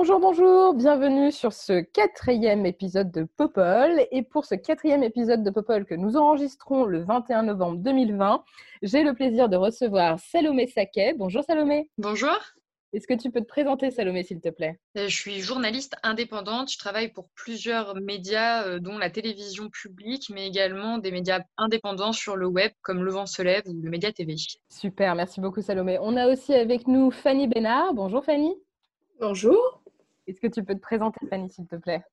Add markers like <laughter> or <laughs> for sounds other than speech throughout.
Bonjour, bonjour, bienvenue sur ce quatrième épisode de Popol. Et pour ce quatrième épisode de Popol que nous enregistrons le 21 novembre 2020, j'ai le plaisir de recevoir Salomé Saquet. Bonjour Salomé. Bonjour, Est-ce que tu peux te présenter Salomé s'il te plaît? Euh, je suis journaliste indépendante. Je travaille pour plusieurs médias, euh, dont la télévision publique, mais également des médias indépendants sur le web, comme Le Vent se lève ou le Média TV. Super, merci beaucoup Salomé. On a aussi avec nous Fanny Bénard. Bonjour Fanny. Bonjour. Est-ce que tu peux te présenter Fanny s'il te plaît?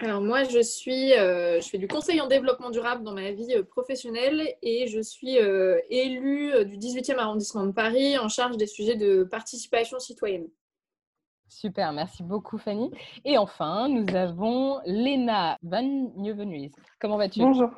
Alors moi, je suis, euh, je fais du conseil en développement durable dans ma vie euh, professionnelle et je suis euh, élue du 18e arrondissement de Paris en charge des sujets de participation citoyenne. Super, merci beaucoup Fanny. Et enfin, nous avons Léna Van Nieuwenhuis. Comment vas-tu? Bonjour,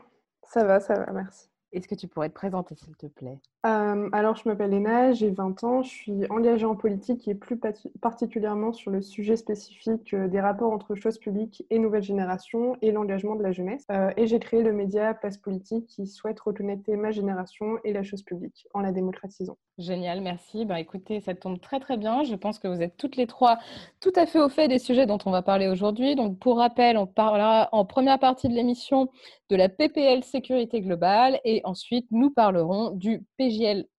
ça va, ça va, merci. Est-ce que tu pourrais te présenter s'il te plaît? Euh, alors, je m'appelle Léna, j'ai 20 ans, je suis engagée en politique et plus particulièrement sur le sujet spécifique euh, des rapports entre choses publiques et nouvelle génération et l'engagement de la jeunesse. Euh, et j'ai créé le média Place Politique qui souhaite reconnecter ma génération et la chose publique en la démocratisant. Génial, merci. Ben, écoutez, ça tombe très très bien. Je pense que vous êtes toutes les trois tout à fait au fait des sujets dont on va parler aujourd'hui. Donc, pour rappel, on parlera en première partie de l'émission de la PPL Sécurité Globale et ensuite nous parlerons du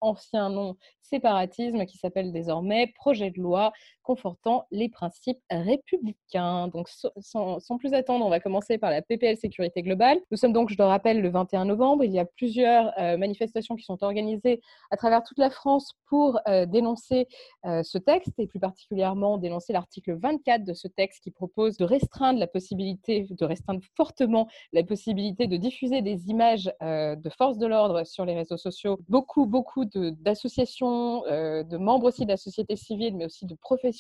Ancien nom séparatisme qui s'appelle désormais projet de loi confortant les principes républicains. Donc, sans, plus attendre, on va commencer par la PPL Sécurité Globale. Nous sommes donc, je le rappelle, le 21 novembre. Il y a plusieurs euh, manifestations qui sont organisées à travers toute la France pour euh, dénoncer euh, ce texte et plus particulièrement dénoncer l'article 24 de ce texte qui propose de restreindre la possibilité, de restreindre fortement la possibilité de diffuser des images de forces de l'ordre sur les réseaux sociaux. Beaucoup, beaucoup d'associations, de membres aussi de la société civile, mais aussi de professionnels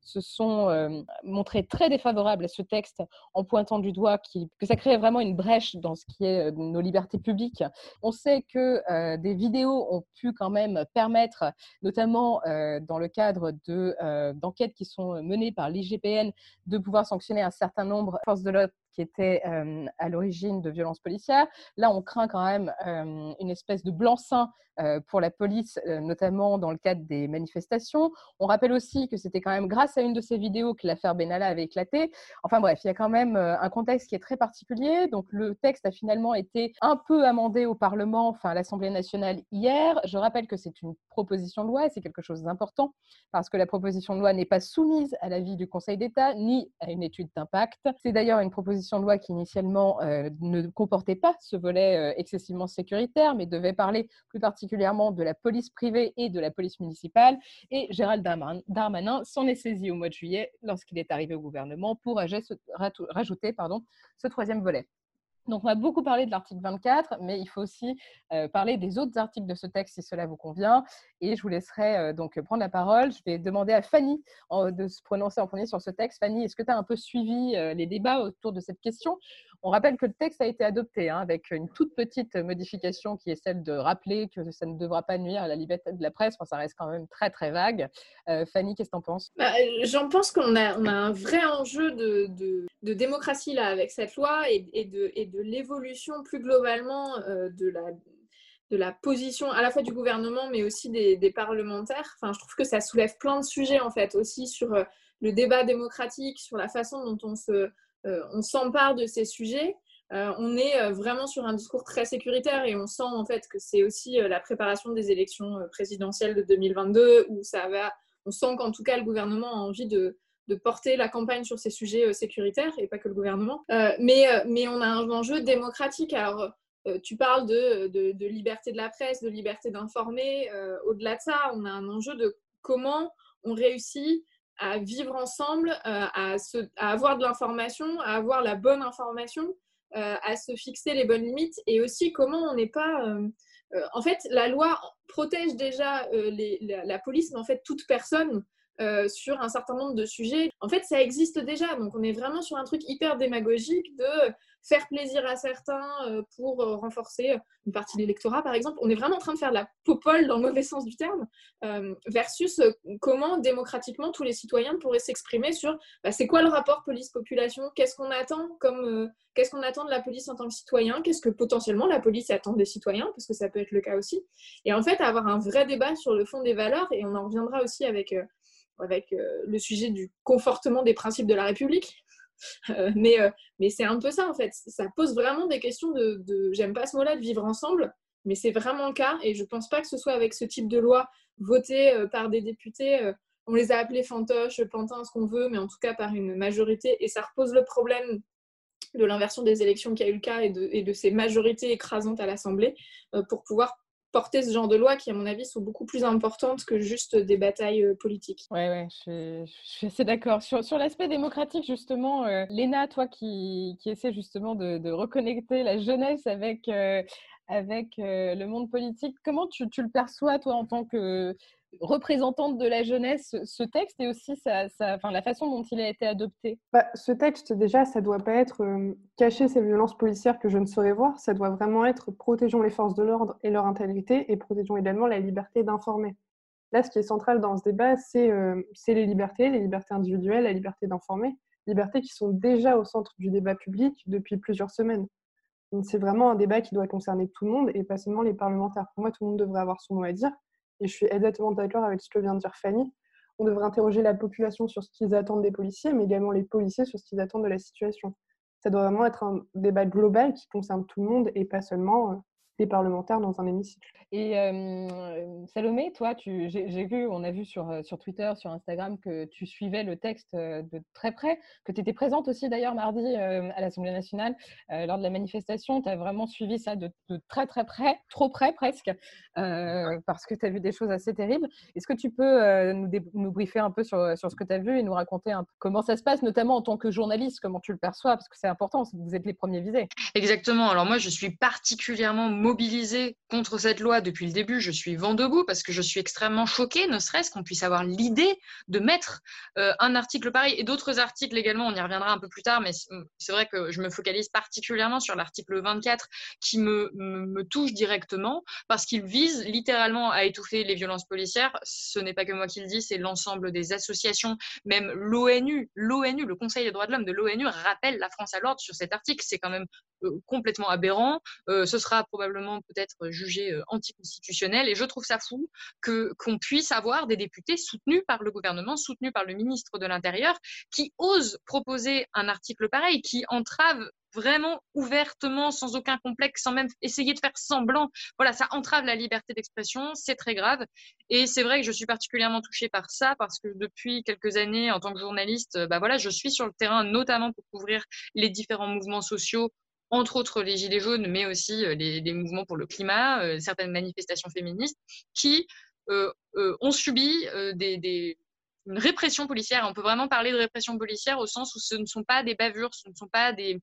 se sont euh, montrés très défavorables à ce texte en pointant du doigt que ça crée vraiment une brèche dans ce qui est euh, nos libertés publiques. On sait que euh, des vidéos ont pu quand même permettre, notamment dans le cadre de, euh, d'enquêtes qui sont menées par l'IGPN, de pouvoir sanctionner un certain nombre de forces de l'ordre qui étaient euh, à l'origine de violences policières. Là, on craint quand même une espèce de blanc-seing pour la police, notamment dans le cadre des manifestations. On rappelle aussi que c'était quand même grâce à une de ces vidéos que l'affaire Benalla avait éclaté. Enfin bref, il y a quand même un contexte qui est très particulier. Donc le texte a finalement été un peu amendé au Parlement, enfin à l'Assemblée nationale hier. Je rappelle que c'est une proposition de loi et c'est quelque chose d'important parce que la proposition de loi n'est pas soumise à l'avis du Conseil d'État ni à une étude d'impact. C'est d'ailleurs une proposition de loi qui initialement euh, ne comportait pas ce volet euh, excessivement sécuritaire, mais devait parler plus particulièrement de la police privée et de la police municipale. Et Gérald Darman- Darmanin s'en est saisi au mois de juillet lorsqu'il est arrivé au gouvernement pour rajouter ce troisième volet. Donc, on va beaucoup parler de l'article 24, mais il faut aussi euh, parler des autres articles de ce texte si cela vous convient. Et je vous laisserai euh, donc prendre la parole. Je vais demander à Fanny de se prononcer en premier sur ce texte. Fanny, est-ce que tu as un peu suivi euh, les débats autour de cette question? On rappelle que le texte a été adopté hein, avec une toute petite modification qui est celle de rappeler que ça ne devra pas nuire à la liberté de la presse. Enfin, ça reste quand même très très vague. Euh, Fanny, qu'est-ce que tu en penses? Bah, euh, J'en pense qu'on a, un vrai enjeu de, démocratie là avec cette loi et, de, l'évolution plus globalement euh, de la position à la fois du gouvernement mais aussi des, des parlementaires. Enfin, je trouve que ça soulève plein de sujets en fait aussi sur le débat démocratique, sur la façon dont on se on s'empare de ces sujets. Euh, on est euh, vraiment sur un discours très sécuritaire et on sent en fait que c'est aussi euh, la préparation des élections euh, présidentielles de 2022 où ça va. On sent qu'en tout cas le gouvernement a envie de, porter la campagne sur ces sujets euh, sécuritaires et pas que le gouvernement. Euh, mais, euh, mais on a un enjeu démocratique. Alors, euh, tu parles de, de, liberté de la presse, de liberté d'informer. Euh, Au-delà de ça, on a un enjeu de comment on réussit à vivre ensemble, euh, à, se, avoir de l'information, à avoir la bonne information, euh, à se fixer les bonnes limites et aussi comment on n'est pas, euh, en fait, la loi protège déjà la, police, mais en fait, toute personne sur un certain nombre de sujets. En fait, ça existe déjà. Donc, on est vraiment sur un truc hyper démagogique de faire plaisir à certains euh, pour euh, renforcer euh, une partie de l'électorat, par exemple. On est vraiment en train de faire de la popole dans le mauvais sens du terme, versus comment démocratiquement tous les citoyens pourraient s'exprimer sur bah, c'est quoi le rapport police-population, qu'est-ce qu'on attend comme qu'est-ce qu'on attend de la police en tant que citoyen, qu'est-ce que potentiellement la police attend des citoyens, parce que ça peut être le cas aussi. Et en fait, avoir un vrai débat sur le fond des valeurs, et on en reviendra aussi avec avec le sujet du confortement des principes de la République, <laughs> euh, mais euh, mais c'est un peu ça en fait. Ça pose vraiment des questions de, j'aime pas ce mot-là, de vivre ensemble, mais c'est vraiment le cas. Et je pense pas que ce soit avec ce type de loi votée euh, par des députés. on les a appelés fantoches, pantins, ce qu'on veut, mais en tout cas par une majorité. Et ça repose le problème de l'inversion des élections qui a eu le cas et de ces majorités écrasantes à l'Assemblée pour pouvoir porter ce genre de loi qui, à mon avis, sont beaucoup plus importantes que juste des batailles euh, politiques. Oui, ouais, je, suis, assez d'accord. Sur, sur l'aspect démocratique, justement, euh, Léna, toi qui, qui essaie justement de, reconnecter la jeunesse avec, euh, avec le monde politique, comment tu, tu, le perçois, toi, en tant que représentante de la jeunesse, ce texte et aussi sa, enfin, la façon dont il a été adopté bah, Ce texte, déjà, ça ne doit pas être euh, cacher ces violences policières que je ne saurais voir, ça doit vraiment être protégeons les forces de l'ordre et leur intégrité et protégeons également la liberté d'informer. Là, ce qui est central dans ce débat, c'est euh, les libertés, les libertés individuelles, la liberté d'informer, libertés qui sont déjà au centre du débat public depuis plusieurs semaines. C'est vraiment un débat qui doit concerner tout le monde et pas seulement les parlementaires. Pour moi, tout le monde devrait avoir son mot à dire et je suis exactement d'accord avec ce que vient de dire Fanny, on devrait interroger la population sur ce qu'ils attendent des policiers, mais également les policiers sur ce qu'ils attendent de la situation. Ça doit vraiment être un débat global qui concerne tout le monde et pas seulement euh, des parlementaires dans un hémicycle. Et Salomé, toi, j'ai vu, on a vu sur, sur Twitter, sur Instagram que tu suivais le texte de très près, que tu étais présente aussi d'ailleurs mardi à l'Assemblée nationale lors de la manifestation. Tu as vraiment suivi ça de, très très près, trop près presque, parce que tu as vu des choses assez terribles. Est-ce que tu peux nous, nous, briefer un peu sur, sur ce que tu as vu et nous raconter un peu comment ça se passe, notamment en tant que journaliste, comment tu le perçois, parce que c'est important, vous êtes les premiers visés. Exactement. Alors moi, je suis particulièrement mobilisée contre cette loi depuis le début. Je suis vent debout parce que je suis extrêmement choquée, ne serait-ce qu'on puisse avoir l'idée de mettre euh, un article pareil et d'autres articles également. On y reviendra un peu plus tard, mais c'est vrai que je me focalise particulièrement sur l'article 24 qui me, me, touche directement parce qu'il vise littéralement à étouffer les violences policières. Ce n'est pas que moi qui le dis, c'est l'ensemble des associations, même l'ONU, l'ONU, le Conseil des droits de l'homme de l'ONU rappelle la France à l'ordre sur cet article. C'est quand même complètement aberrant. Euh, ce sera probablement peut-être jugé euh, anticonstitutionnel. Et je trouve ça fou que qu'on puisse avoir des députés soutenus par le gouvernement, soutenus par le ministre de l'Intérieur, qui osent proposer un article pareil, qui entrave vraiment ouvertement, sans aucun complexe, sans même essayer de faire semblant. Voilà, ça entrave la liberté d'expression, c'est très grave. Et c'est vrai que je suis particulièrement touchée par ça parce que depuis quelques années, en tant que journaliste, bah voilà, je suis sur le terrain, notamment pour couvrir les différents mouvements sociaux entre autres les Gilets jaunes, mais aussi euh, les, mouvements pour le climat, euh, certaines manifestations féministes, qui euh, ont subi des, une répression policière. On peut vraiment parler de répression policière au sens où ce ne sont pas des bavures, ce ne sont pas des,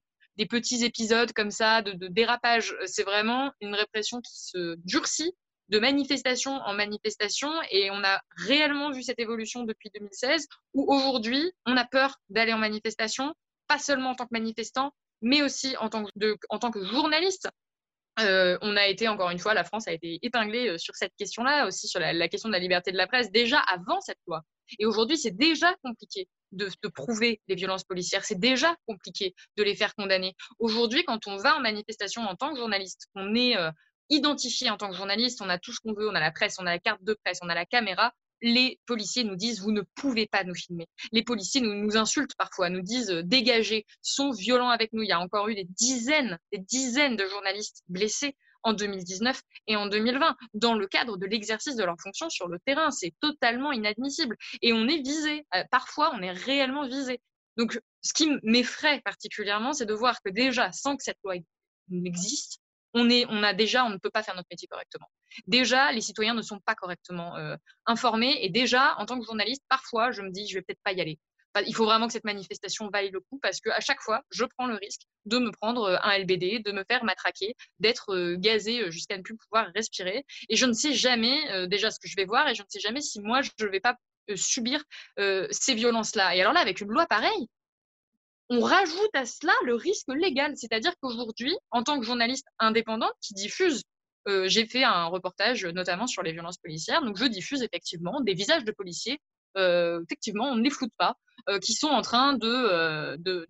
petits épisodes comme ça de, de dérapage. C'est vraiment une répression qui se durcit de manifestation en manifestation et on a réellement vu cette évolution depuis 2016 où aujourd'hui on a peur d'aller en manifestation, pas seulement en tant que manifestant, mais aussi en tant que, journaliste. Euh, on a été, encore une fois, la France a été épinglée euh, sur cette question-là, aussi sur la, question de la liberté de la presse, déjà avant cette loi. Et aujourd'hui, c'est déjà compliqué de, prouver les violences policières. C'est déjà compliqué de les faire condamner. Aujourd'hui, quand on va en manifestation en tant que journaliste, on est euh, identifié en tant que journaliste, on a tout ce qu'on veut, on a la presse, on a la carte de presse, on a la caméra, les policiers nous disent vous ne pouvez pas nous filmer. Les policiers nous, insultent parfois, nous disent euh, dégagez, sont violents avec nous. Il y a encore eu des dizaines, des dizaines de journalistes blessés en 2019 et en 2020 dans le cadre de l'exercice de leur fonction sur le terrain. C'est totalement inadmissible et on est visé. Euh, parfois, on est réellement visé. Donc, ce qui m'effraie particulièrement, c'est de voir que déjà, sans que cette loi n'existe, on, a déjà, on ne peut pas faire notre métier correctement. Déjà, les citoyens ne sont pas correctement euh, informés et déjà, en tant que journaliste, parfois, je me dis, je vais peut-être pas y aller il faut vraiment que cette manifestation vaille le coup parce qu'à chaque fois, je prends le risque de me prendre un LBD, de me faire matraquer, d'être gazé jusqu'à ne plus pouvoir respirer. Et je ne sais jamais déjà ce que je vais voir et je ne sais jamais si moi, je ne vais pas subir ces violences-là. Et alors là, avec une loi pareille, on rajoute à cela le risque légal. C'est-à-dire qu'aujourd'hui, en tant que journaliste indépendante qui diffuse j'ai fait un reportage notamment sur les violences policières. Donc, je diffuse effectivement des visages de policiers euh, effectivement, on ne les floute pas, euh, qui sont en train euh, de,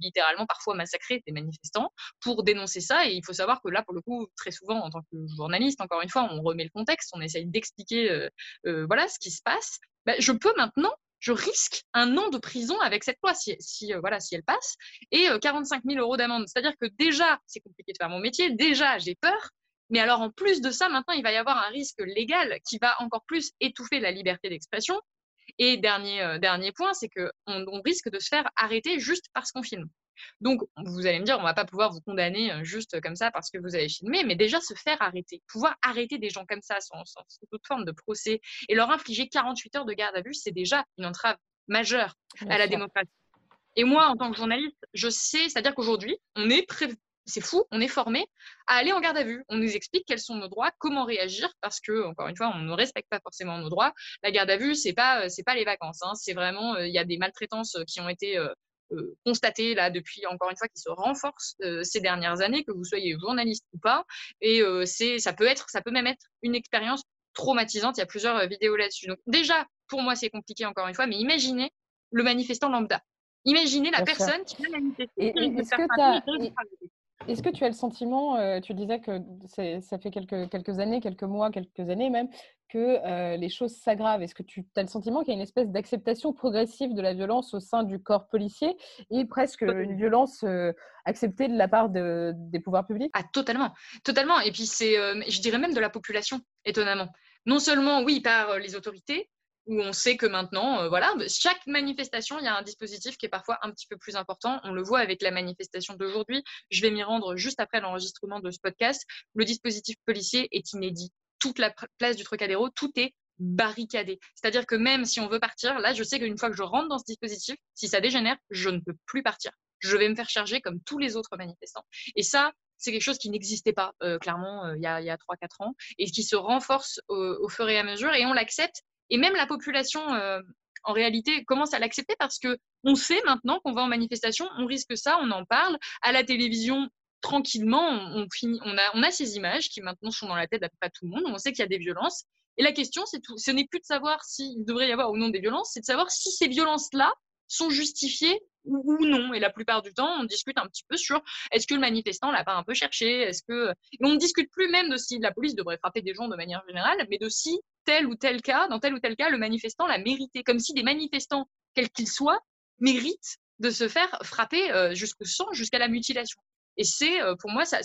littéralement parfois massacrer des manifestants pour dénoncer ça. Et il faut savoir que là, pour le coup, très souvent, en tant que journaliste, encore une fois, on remet le contexte, on essaye d'expliquer voilà ce qui se passe. Bah, je peux maintenant je risque un an de prison avec cette loi si, si voilà, si elle passe et 45 000 euros d'amende. C'est-à-dire que déjà, c'est compliqué de faire mon métier, déjà, j'ai peur. Mais alors, en plus de ça, maintenant, il va y avoir un risque légal qui va encore plus étouffer la liberté d'expression et dernier, euh, point, c'est qu'on on risque de se faire arrêter juste parce qu'on filme. Donc, vous allez me dire, on ne va pas pouvoir vous condamner euh, juste comme ça parce que vous avez filmé, mais déjà se faire arrêter, pouvoir arrêter des gens comme ça sans, toute forme de procès et leur infliger 48 heures de garde à vue, c'est déjà une entrave majeure à la démocratie. Et moi, en tant que journaliste, je sais, c'est-à-dire qu'aujourd'hui, on est pré c'est fou, on est formé à aller en garde à vue. On nous explique quels sont nos droits, comment réagir, parce que, encore une fois, on ne respecte pas forcément nos droits. La garde à vue, c'est pas, euh, c'est pas les vacances. Hein. C'est vraiment, euh, il y a des maltraitances euh, qui ont été constatées là depuis, encore une fois, qui se renforcent ces dernières années, que vous soyez journaliste ou pas. Et c'est, ça peut être, ça peut même être une expérience traumatisante. Il y a plusieurs vidéos là-dessus. Donc déjà, pour moi, c'est compliqué, encore une fois, mais imaginez le manifestant lambda. Imaginez la personne qui vient manifester. Est-ce que est-ce que tu as le sentiment, euh, tu disais que ça fait quelques, quelques années, quelques mois, quelques années même, que euh, les choses s'aggravent? Est-ce que tu as le sentiment qu'il y a une espèce d'acceptation progressive de la violence au sein du corps policier et presque une violence euh, acceptée de la part des pouvoirs publics? Ah, totalement, totalement. Et puis c'est, je dirais même de la population, étonnamment. Non seulement, oui, par les autorités, où on sait que maintenant, voilà, chaque manifestation, il y a un dispositif qui est parfois un petit peu plus important. On le voit avec la manifestation d'aujourd'hui. Je vais m'y rendre juste après l'enregistrement de ce podcast. Le dispositif policier est inédit. Toute la place du Trocadéro, tout est barricadé. C'est-à-dire que même si on veut partir, là, je sais qu'une fois que je rentre dans ce dispositif, si ça dégénère, je ne peux plus partir. Je vais me faire charger comme tous les autres manifestants. Et ça, c'est quelque chose qui n'existait pas euh, clairement euh, il y a, a 3-4 ans et qui se renforce au, fur et à mesure et on l'accepte et même la population, euh, en réalité, commence à l'accepter parce que on sait maintenant qu'on va en manifestation, on risque ça, on en parle. À la télévision, tranquillement, on, on, a, ces images qui maintenant sont dans la tête d'à peu près tout le monde. On sait qu'il y a des violences. Et la question. Ce n'est plus de savoir s'il devrait y avoir ou non des violences, c'est de savoir si ces violences-là sont justifiées ou, non. Et la plupart du temps, on discute un petit peu sur est-ce que le manifestant l'a pas un peu cherché Est-ce que on ne discute plus même de si la police devrait frapper des gens de manière générale, mais de si tel ou tel cas, dans tel ou tel cas, le manifestant l'a mérité, comme si des manifestants, quels qu'ils soient, méritent de se faire frapper euh, jusqu'au sang, jusqu'à la mutilation. Et c'est, euh, pour moi, ça,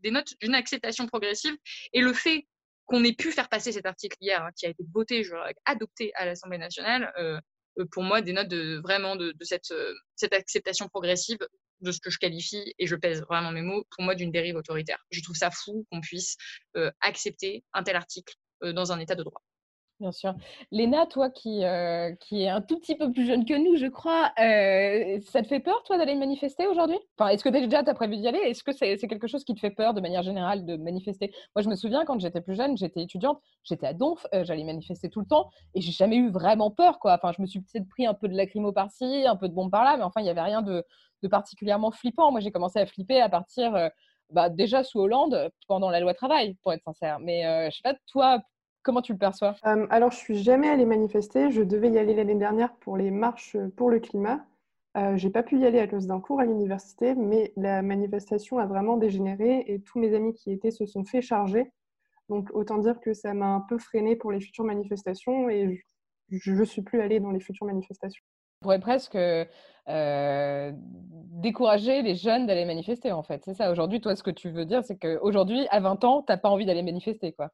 dénote d'une acceptation progressive. Et le fait qu'on ait pu faire passer cet article hier, hein, qui a été voté, je, adopté à l'Assemblée nationale, euh, pour moi, dénote de, vraiment de, cette, acceptation progressive de ce que je qualifie, et je pèse vraiment mes mots, pour moi, d'une dérive autoritaire. Je trouve ça fou qu'on puisse accepter un tel article euh, dans un état de droit. Bien sûr. Léna, toi qui, euh, qui un tout petit peu plus jeune que nous, je crois, euh, ça te fait peur, toi, d'aller manifester aujourd'hui? Enfin, Est-ce que déjà tu as prévu d'y aller? Est-ce que c'est quelque chose qui te fait peur de manière générale de manifester? Moi, je me souviens quand j'étais plus jeune, j'étais étudiante, j'étais à Donf, j'allais manifester tout le temps et j'ai jamais eu vraiment peur. Quoi. Enfin, je me suis peut-être pris un peu de lacrymo par-ci, un peu de bombe par-là, mais enfin, il n'y avait rien de, de, particulièrement flippant. Moi, j'ai commencé à flipper à partir. Bah, déjà sous Hollande pendant la loi travail, pour être sincère. Mais je je sais pas, toi, Comment tu le perçois? Euh, Alors, je suis jamais allée manifester. Je devais y aller l'année dernière pour les marches pour le climat. Euh, j'ai pas pu y aller à cause d'un cours à l'université, mais la manifestation a vraiment dégénéré et tous mes amis qui étaient se sont fait charger. Donc, autant dire que ça m'a un peu freiné pour les futures manifestations et je ne suis plus allée dans les futures manifestations. On pourrait presque euh, décourager les jeunes d'aller manifester, en fait. C'est ça. Aujourd'hui, toi, ce que tu veux dire, c'est qu'aujourd'hui, à 20 ans, tu n'as pas envie d'aller manifester, quoi.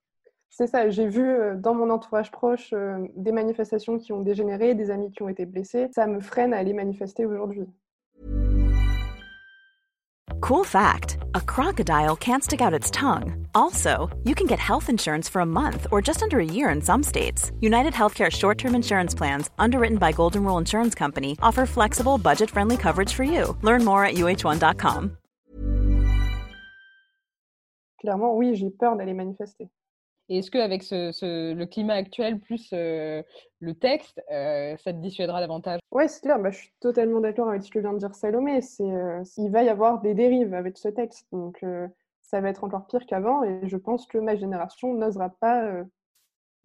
C'est ça, j'ai vu euh, dans mon entourage proche euh, des manifestations qui ont dégénéré, des amis qui ont été blessés. Ça me freine à aller manifester aujourd'hui. Cool fact a crocodile can't stick out its tongue. Also, you can get health insurance for a month or just under a year in some states. United Healthcare short term insurance plans, underwritten by Golden Rule Insurance Company, offer flexible, budget friendly coverage for you. Learn more at uh1.com. Clairement, oui, j'ai peur d'aller manifester. Et est-ce qu'avec ce, le climat actuel plus euh, le texte, euh, ça te dissuadera davantage? Oui, c'est clair. Bah, je suis totalement d'accord avec ce que vient de dire Salomé. Euh, il va y avoir des dérives avec ce texte. Donc, euh, ça va être encore pire qu'avant. Et je pense que ma génération n'osera pas,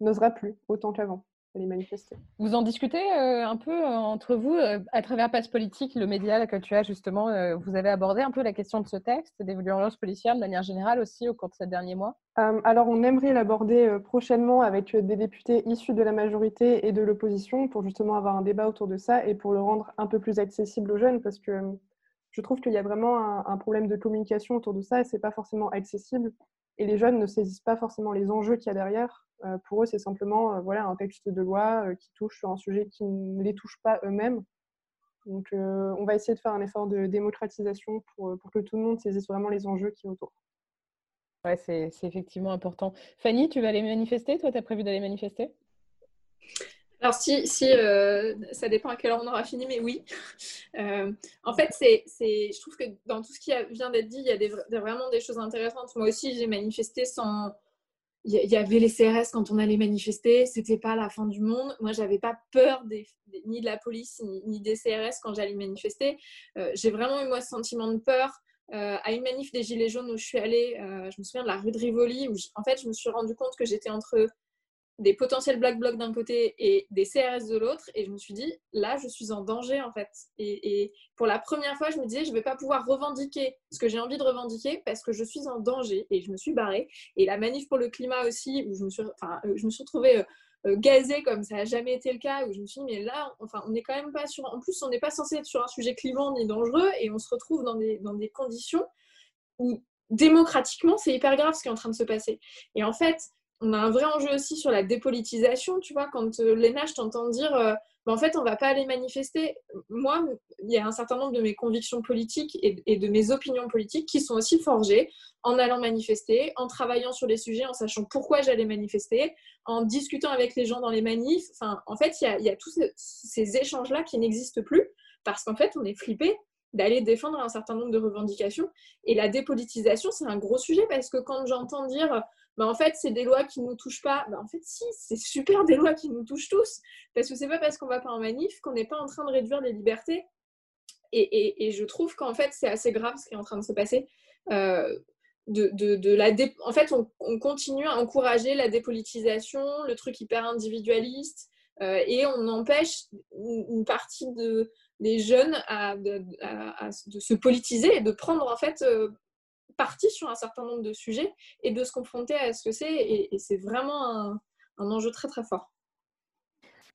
n'osera plus autant qu'avant les manifester. Vous en discutez euh, un peu euh, entre vous, euh, à travers Passe Politique, le média que tu as justement, vous avez abordé un peu la question de ce texte, des violences policières de manière générale aussi au cours de ces derniers mois? Alors, on aimerait l'aborder prochainement avec des députés issus de la majorité et de l'opposition pour justement avoir un débat autour de ça et pour le rendre un peu plus accessible aux jeunes parce que je trouve qu'il y a vraiment un, un problème de communication autour de ça et c'est pas forcément accessible et les jeunes ne saisissent pas forcément les enjeux qu'il y a derrière. Euh, pour eux, c'est simplement euh, voilà, un texte de loi euh, qui touche sur un sujet qui ne les touche pas eux-mêmes. Donc, euh, on va essayer de faire un effort de démocratisation pour, pour que tout le monde saisisse vraiment les enjeux qui sont autour. Ouais, c'est c'est effectivement important. Fanny, tu vas aller manifester? Toi, tu as prévu d'aller manifester? Alors si, si euh, ça dépend à quelle heure on aura fini, mais oui. <laughs> Euh, en fait, c'est, c'est, je trouve que dans tout ce qui a- vient d'être dit, il y a des, vra- des- vraiment des choses intéressantes. Moi aussi, j'ai manifesté sans... Il y- avait les CRS quand on allait manifester, c'était pas la fin du monde. Moi, j'avais pas peur ni de la police ni, des CRS quand j'allais manifester. Euh, j'ai vraiment eu moi ce sentiment de peur. Euh, à une manif des Gilets jaunes où je suis allée, euh, je me souviens de la rue de Rivoli, où en fait je me suis rendu compte que j'étais entre des potentiels black blocs d'un côté et des CRS de l'autre. Et je me suis dit, là, je suis en danger, en fait. Et, pour la première fois, je me disais, je ne vais pas pouvoir revendiquer ce que j'ai envie de revendiquer parce que je suis en danger. Et je me suis barrée. Et la manif pour le climat aussi, où je me suis, enfin, euh, je me suis retrouvée euh, euh, gazée comme ça n'a jamais été le cas, où je me suis dit, mais là, enfin, on n'est quand même pas sur... En plus, on n'est pas censé être sur un sujet clivant ni dangereux. Et on se retrouve dans des, dans des conditions où démocratiquement, c'est hyper grave ce qui est en train de se passer. Et en fait, on a un vrai enjeu aussi sur la dépolitisation, tu vois, quand euh, Léna, je t'entends dire, euh, bah, en fait, on va pas aller manifester. Moi, il y a un certain nombre de mes convictions politiques et, de mes opinions politiques qui sont aussi forgées en allant manifester, en travaillant sur les sujets, en sachant pourquoi j'allais manifester, en discutant avec les gens dans les manifs. En fait, il y a, il y a tous ces échanges-là qui n'existent plus parce qu'en fait, on est flippé d'aller défendre un certain nombre de revendications. Et la dépolitisation, c'est un gros sujet parce que quand j'entends dire bah, en fait, c'est des lois qui ne nous touchent pas. Bah, en fait, si, c'est super des lois qui nous touchent tous. Parce que c'est pas parce qu'on va pas en manif qu'on n'est pas en train de réduire les libertés. Et, je trouve qu'en fait, c'est assez grave ce qui est en train de se passer. Euh, de, la. En fait, on, on, continue à encourager la dépolitisation, le truc hyper individualiste, euh, et on empêche une, partie de, des jeunes à, de se politiser et de prendre en fait euh, parti sur un certain nombre de sujets et de se confronter à ce que c'est. Et, c'est vraiment un, enjeu très très fort.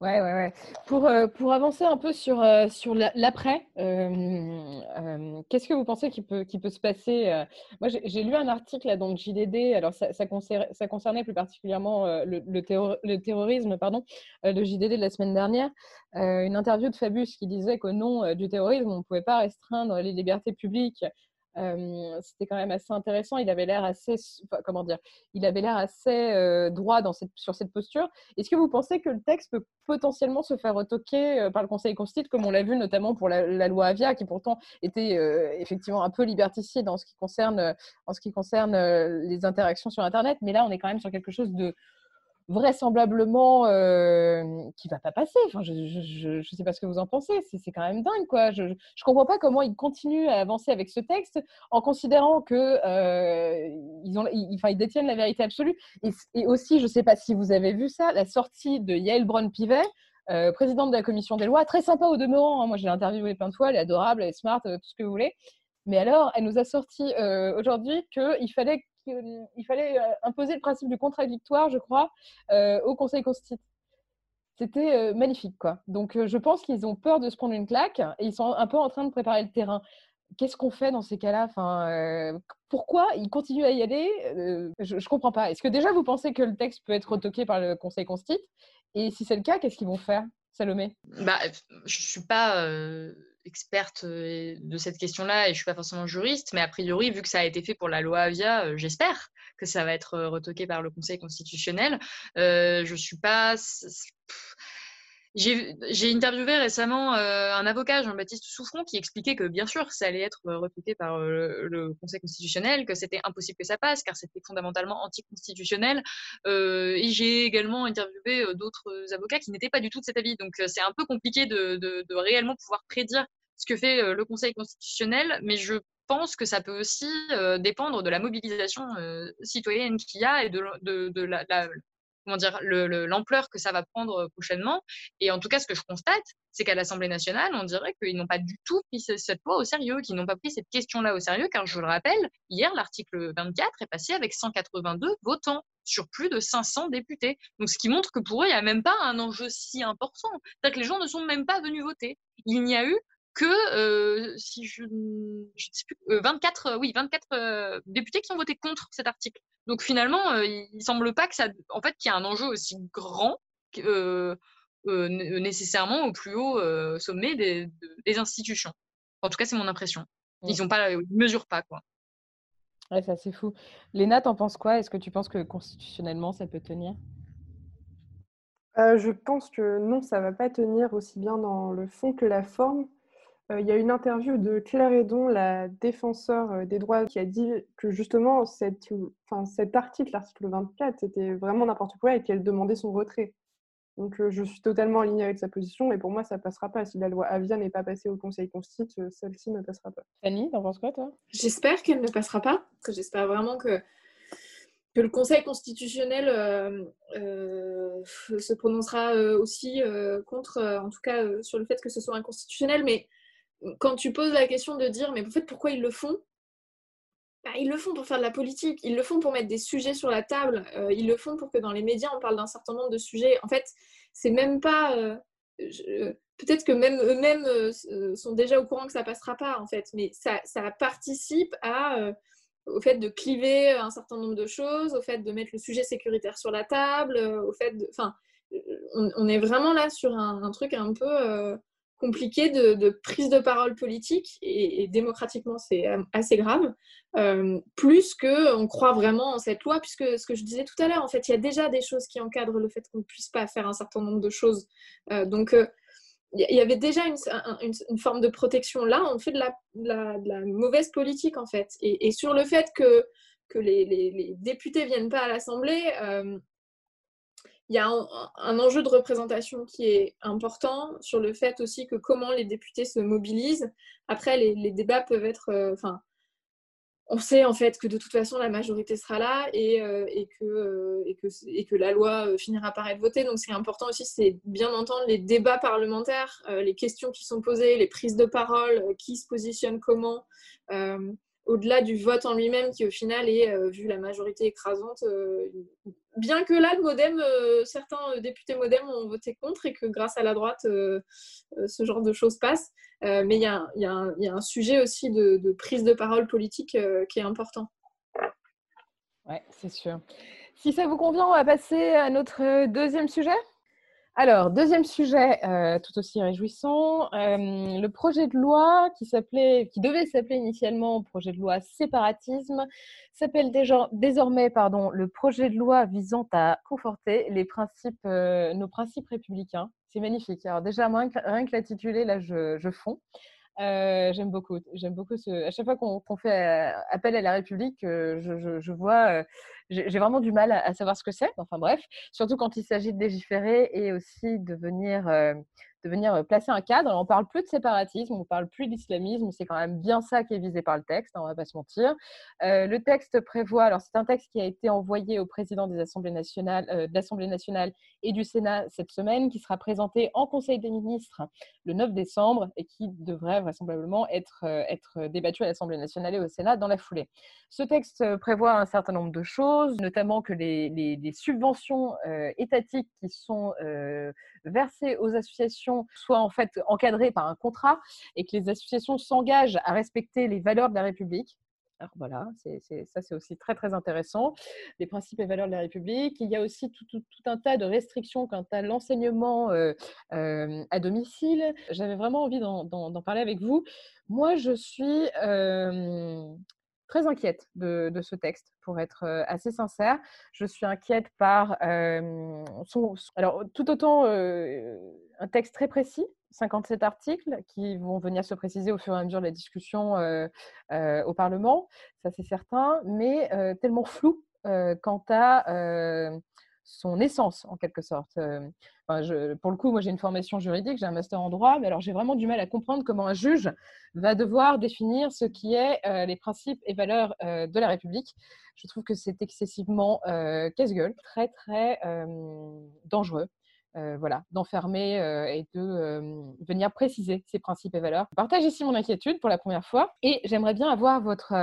Ouais, ouais, ouais. Pour, euh, pour avancer un peu sur, euh, sur l'après, euh, qu'est-ce que vous pensez qui peut, qui peut se passer Moi, j'ai lu un article là, dans le JDD, alors ça, ça, concernait, plus particulièrement le, le, terror, le, terrorisme pardon, de JDD de la semaine dernière, une interview de Fabius qui disait qu'au nom du terrorisme, on ne pouvait pas restreindre les libertés publiques euh, c'était quand même assez intéressant. Il avait l'air assez, comment dire, il avait l'air assez euh, droit sur cette posture. Est-ce que vous pensez que le texte peut potentiellement se faire retoquer euh, par le Conseil constitutionnel, comme on l'a vu notamment pour la, loi Avia, qui pourtant était effectivement un peu liberticide en ce qui concerne, les interactions sur Internet, mais là on est quand même sur quelque chose de vraisemblablement euh, qui va pas passer. Enfin, je, je sais pas ce que vous en pensez. C'est quand même dingue, quoi. Je, je comprends pas comment ils continuent à avancer avec ce texte en considérant que euh, ils ont, enfin, ils détiennent la vérité absolue. Et, et, aussi, je sais pas si vous avez vu ça, la sortie de Yael Braun-Pivet. Euh, présidente de la commission des lois, très sympa au demeurant. Hein. Moi, j'ai interviewé plein de fois. Elle est adorable, elle est smart, tout ce que vous voulez. Mais alors, elle nous a sorti euh, aujourd'hui qu'il fallait il fallait euh, imposer le principe du contradictoire, je crois, euh, au Conseil constitutionnel. C'était euh, magnifique, quoi. Donc, je pense qu'ils ont peur de se prendre une claque et ils sont un peu en train de préparer le terrain. Qu'est-ce qu'on fait dans ces cas-là? Enfin, Pourquoi ils continuent à y aller? Je ne comprends pas. Est-ce que déjà vous pensez que le texte peut être retoqué par le Conseil constitutionnel? Et si c'est le cas, qu'est-ce qu'ils vont faire? Salomé bah, Je ne suis pas experte de cette question-là et je suis pas forcément juriste, mais a priori, vu que ça a été fait pour la loi Avia, j'espère que ça va être retoqué par le Conseil constitutionnel. je suis pas j'ai interviewé récemment euh, un avocat, Jean-Baptiste Souffron, qui expliquait que bien sûr, ça allait être retoqué par euh, le Conseil constitutionnel, que c'était impossible que ça passe, car c'était fondamentalement anticonstitutionnel. Euh, et j'ai également interviewé d'autres avocats qui n'étaient pas du tout de cet avis. Donc c'est un peu compliqué de, réellement pouvoir prédire ce que fait le Conseil constitutionnel, mais je pense que ça peut aussi dépendre de la mobilisation citoyenne qu'il y a et de, la, comment dire, l'ampleur que ça va prendre prochainement. Et en tout cas, ce que je constate, c'est qu'à l'Assemblée nationale, on dirait qu'ils n'ont pas du tout pris cette loi au sérieux, qu'ils n'ont pas pris cette question-là au sérieux, car je le rappelle, hier, l'article 24 est passé avec 182 votants sur plus de 500 députés. Donc, ce qui montre que pour eux, il n'y a même pas un enjeu si important. C'est-à-dire que les gens ne sont même pas venus voter. Il n'y a eu que, euh, si je ne sais plus, 24, euh, oui, 24 euh, députés qui ont voté contre cet article. Donc finalement, il ne semble pas que ça, en fait, qu'il y a un enjeu aussi grand nécessairement au plus haut sommet des, des, institutions. En tout cas, c'est mon impression. Ils ne pas, mesurent pas quoi. Ouais, c'est assez fou. Léna, t'en penses quoi? Est-ce que tu penses que constitutionnellement, ça peut tenir? Je pense que non, ça ne va pas tenir aussi bien dans le fond que la forme. Euh, il y a une interview de Claire Edon, la défenseur euh, des droits, qui a dit que justement cet article, l'article 24, c'était vraiment n'importe quoi et qu'elle demandait son retrait. Donc euh, je suis totalement alignée avec sa position et pour moi ça passera pas. Si la loi Avia n'est pas passée au Conseil constitutionnel, celle-ci ne passera pas. Fanny, t'en penses quoi toi? J'espère qu'elle ne passera pas, que j'espère vraiment que que le Conseil constitutionnel se prononcera aussi contre, en tout cas sur le fait que ce soit inconstitutionnel, mais quand tu poses la question de dire, mais en fait, pourquoi ils le font? Bah, Ils le font pour faire de la politique, ils le font pour mettre des sujets sur la table, euh, ils le font pour que dans les médias, on parle d'un certain nombre de sujets. En fait, c'est même pas. Euh, peut-être que même eux-mêmes euh, sont déjà au courant que ça passera pas, en fait, mais ça, ça participe au fait de cliver un certain nombre de choses, au fait de mettre le sujet sécuritaire sur la table, au fait de. Enfin, on, est vraiment là sur un truc un peu compliqué de, prise de parole politique et, démocratiquement c'est euh, assez grave, euh, plus qu'on croit vraiment en cette loi, puisque ce que je disais tout à l'heure, en fait, il y a déjà des choses qui encadrent le fait qu'on ne puisse pas faire un certain nombre de choses. Euh, donc, il y avait déjà une, forme de protection. Là, on fait de la, mauvaise politique, en fait. Et, sur le fait que, que les, les, les députés viennent pas à l'Assemblée, il y a un, enjeu de représentation qui est important sur le fait aussi que comment les députés se mobilisent. Après, les, débats peuvent être. Euh, enfin, on sait en fait que de toute façon la majorité sera là et, euh, que, euh, et, que, la loi finira par être votée. Donc, c'est important aussi, c'est bien d'entendre les débats parlementaires, les questions qui sont posées, les prises de parole, qui se positionne comment au-delà du vote en lui-même qui au final est, vu la majorité écrasante, bien que là, le modem, euh, certains euh, députés modem ont voté contre et que grâce à la droite, euh, ce genre de choses passe. mais il y, a un sujet aussi de, prise de parole politique qui est important. Oui, c'est sûr. Si ça vous convient, on va passer à notre deuxième sujet. Alors, deuxième sujet euh, tout aussi réjouissant, euh, le projet de loi qui, qui devait s'appeler initialement projet de loi séparatisme s'appelle désormais pardon, le projet de loi visant à conforter euh, nos principes républicains. C'est magnifique. Alors déjà, rien que l'intitulé, là, je, je fonds. j'aime beaucoup. J'aime beaucoup. À chaque fois qu'on fait appel à la République, je, vois j'ai vraiment du mal à, savoir ce que c'est. Enfin bref, surtout quand il s'agit de légiférer et aussi de venir venir euh, placer un cadre. on parle plus de séparatisme, on parle plus d'islamisme, c'est quand même bien ça qui est visé par le texte, on hein, on va pas se mentir. Euh, le texte prévoit, alors c'est un texte qui a été envoyé au président des assemblées nationales, euh, de l'Assemblée nationale et du Sénat cette semaine, qui sera présenté en Conseil des ministres le 9 décembre et qui devrait vraisemblablement être, être débattu à l'Assemblée nationale et au Sénat dans la foulée. Ce texte prévoit un certain nombre de choses, notamment que les, subventions étatiques qui sont versées aux associations soit en fait encadrées par un contrat et que les associations s'engagent à respecter les valeurs de la République. Alors voilà, ça c'est aussi très très intéressant. Les principes et valeurs de la République. Il y a aussi tout, un tas de restrictions quant à l'enseignement euh, euh, à domicile. J'avais vraiment envie d'en, parler avec vous. Moi, je suis très inquiète de, ce texte, pour être assez sincère. Je suis inquiète par son, alors tout autant un texte très précis, 57 articles qui vont venir se préciser au fur et à mesure de la discussion au Parlement, ça c'est certain, mais tellement flou quant à son essence en quelque sorte. pour le coup, moi j'ai une formation juridique, j'ai un master en droit, mais alors j'ai vraiment du mal à comprendre comment un juge va devoir définir ce qui est les principes et valeurs de la République. Je trouve que c'est excessivement casse-gueule, très très dangereux. Voilà, d'enfermer et de venir préciser ces principes et valeurs. Je partage ici mon inquiétude pour la première fois et j'aimerais bien avoir votre,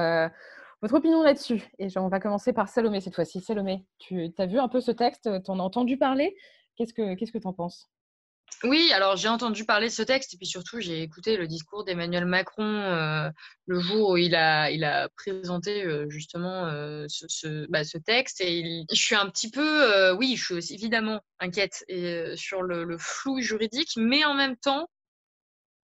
votre opinion là-dessus. Et on va commencer par Salomé cette fois-ci. Salomé, tu as vu un peu ce texte, tu en as entendu parler? Qu'est-ce que tu que en penses? Oui, alors j'ai entendu parler de ce texte et puis surtout j'ai écouté le discours d'Emmanuel Macron euh, le jour où il a, il a présenté euh, justement euh, ce, bah, ce, texte et je suis un petit peu, oui, je suis évidemment inquiète sur le, flou juridique, mais en même temps,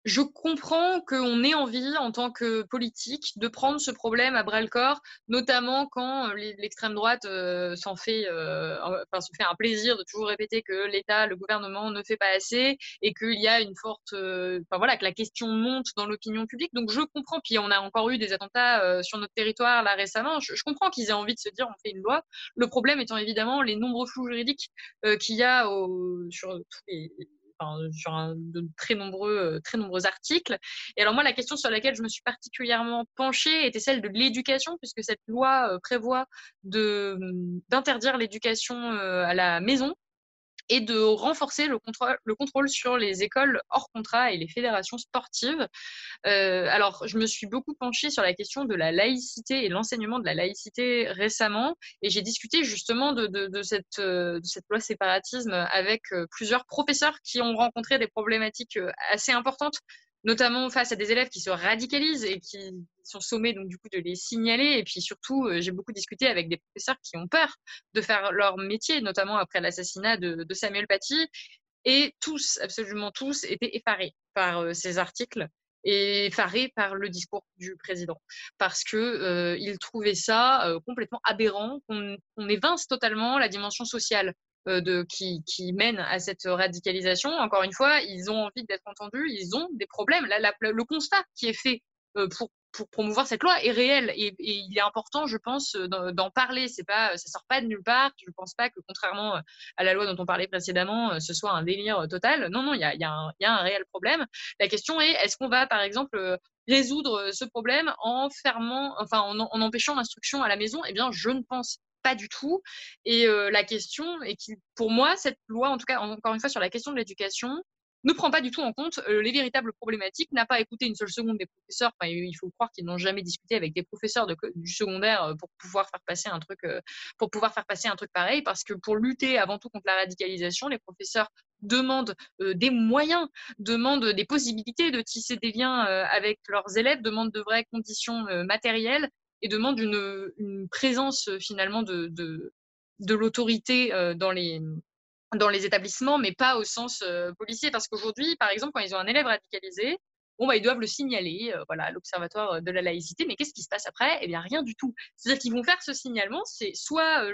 je comprends qu'on ait envie, en tant que politique, de prendre ce problème à bras le corps, notamment quand euh, l'extrême droite euh, s'en fait, euh, enfin, se fait un plaisir de toujours répéter que l'État, le gouvernement ne fait pas assez et qu'il y a une forte, enfin voilà, que la question monte dans l'opinion publique. Donc je comprends. Puis on a encore eu des attentats sur notre territoire là récemment. Je, je comprends qu'ils aient envie de se dire on fait une loi. Le problème étant évidemment les nombreux flous juridiques qu'il y a au, sur tous les sur de très nombreux, euh, très nombreux articles. Et alors moi, la question sur laquelle je me suis particulièrement penchée était celle de l'éducation, puisque cette loi euh, prévoit d'interdire l'éducation euh, à la maison et de renforcer le contrôle, le contrôle sur les écoles hors contrat et les fédérations sportives. Euh, alors, je me suis beaucoup penchée sur la question de la laïcité et l'enseignement de la laïcité récemment, et j'ai discuté justement de, cette, euh, de cette loi séparatisme avec euh, plusieurs professeurs qui ont rencontré des problématiques assez importantes notamment face à des élèves qui se radicalisent et qui sont sommés donc du coup de les signaler. Et puis surtout, euh, j'ai beaucoup discuté avec des professeurs qui ont peur de faire leur métier, notamment après l'assassinat de, Samuel Paty. Et tous, absolument tous, étaient effarés par euh, ces articles et effarés par le discours du président parce que euh, ils trouvaient ça complètement aberrant qu'on évince totalement la dimension sociale euh, de, qui, mènent à cette radicalisation. Encore une fois, ils ont envie d'être entendus, ils ont des problèmes. Le constat qui est fait euh, pour, promouvoir cette loi est réel et, il est important, je pense, d'en parler. C'est pas, ça sort pas de nulle part. Je ne pense pas que, contrairement à la loi dont on parlait précédemment, ce soit un délire total. Non, non, il y a, un réel problème. La question est, est-ce qu'on va, par exemple, résoudre ce problème en fermant, enfin, en, en empêchant l'instruction à la maison? Eh bien, je ne pense pas du tout. Et la question est que pour moi, cette loi, en tout cas, encore une fois, sur la question de l'éducation, ne prend pas du tout en compte les véritables problématiques, n'a pas écouté une seule seconde des professeurs. il faut croire qu'ils n'ont jamais discuté avec des professeurs de, du secondaire pour pouvoir faire passer un truc, pour pouvoir faire passer un truc pareil, parce que pour lutter avant tout contre la radicalisation, les professeurs demandent des moyens, demandent des possibilités de tisser des liens avec leurs élèves, demandent de vraies conditions matérielles et demande une, présence euh, finalement de, de, l'autorité euh, dans les, dans les établissements, mais pas au sens euh, policier. Parce qu'aujourd'hui, par exemple, quand ils ont un élève radicalisé, bon, bah, ils doivent le signaler voilà, à l'Observatoire de la laïcité. Mais qu'est-ce qui se passe après? Eh bien, rien du tout. C'est-à-dire qu'ils vont faire ce signalement, c'est soit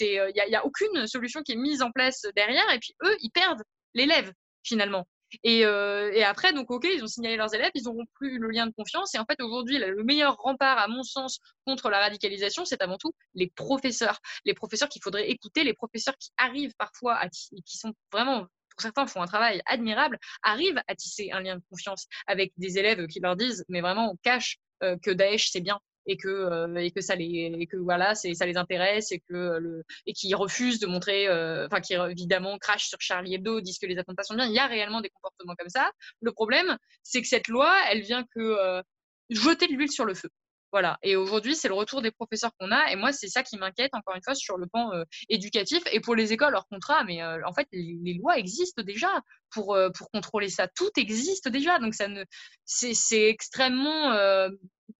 il n'y y a aucune solution qui est mise en place derrière, et puis eux, ils perdent l'élève finalement. Et, euh, et, après, donc, ok, ils ont signalé leurs élèves, ils n'auront plus le lien de confiance. Et en fait, aujourd'hui, le meilleur rempart, à mon sens, contre la radicalisation, c'est avant tout les professeurs. Les professeurs qu'il faudrait écouter, les professeurs qui arrivent parfois, à, qui sont vraiment pour certains font un travail admirable, arrivent à tisser un lien de confiance avec des élèves qui leur disent, mais vraiment on cache euh, que Daesh c'est bien, et que euh, et que ça les et que voilà c'est ça les intéresse et que le et qui refusent de montrer euh, enfin qui évidemment crachent sur Charlie Hebdo disent que les attentats sont bien il y a réellement des comportements comme ça le problème c'est que cette loi elle vient que euh, jeter de l'huile sur le feu voilà. Et aujourd'hui, c'est le retour des professeurs qu'on a. Et moi, c'est ça qui m'inquiète, encore une fois, sur le plan éducatif. Et pour les écoles, leur contrat, mais en fait, les, lois existent déjà pour, pour contrôler ça. Tout existe déjà. Donc, ça ne, c'est, extrêmement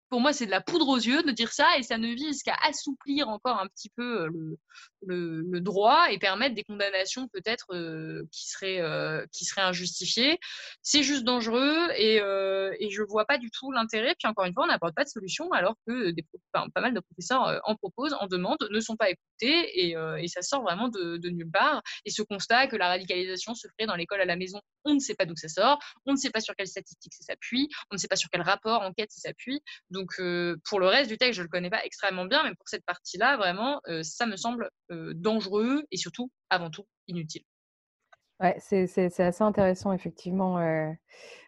pour moi, c'est de la poudre aux yeux de dire ça et ça ne vise qu'à assouplir encore un petit peu euh, le, droit et permettre des condamnations peut-être euh, qui, seraient, euh, qui seraient injustifiées. C'est juste dangereux et, je vois pas du tout l'intérêt. Puis encore une fois, on n'apporte pas de solution alors que pas mal de professeurs en proposent, en demandent, ne sont pas écoutés et, et ça sort vraiment de, de, nulle part. Et ce constat que la radicalisation se ferait dans l'école à la maison, on ne sait pas d'où ça sort, on ne sait pas sur quelles statistiques ça s'appuie, on ne sait pas sur quel rapport, enquête ça s'appuie. Donc, euh, pour le reste du texte, je ne le connais pas extrêmement bien, mais pour cette partie-là, vraiment, euh, ça me semble euh, dangereux et surtout, avant tout, inutile. Ouais, c'est assez intéressant, effectivement,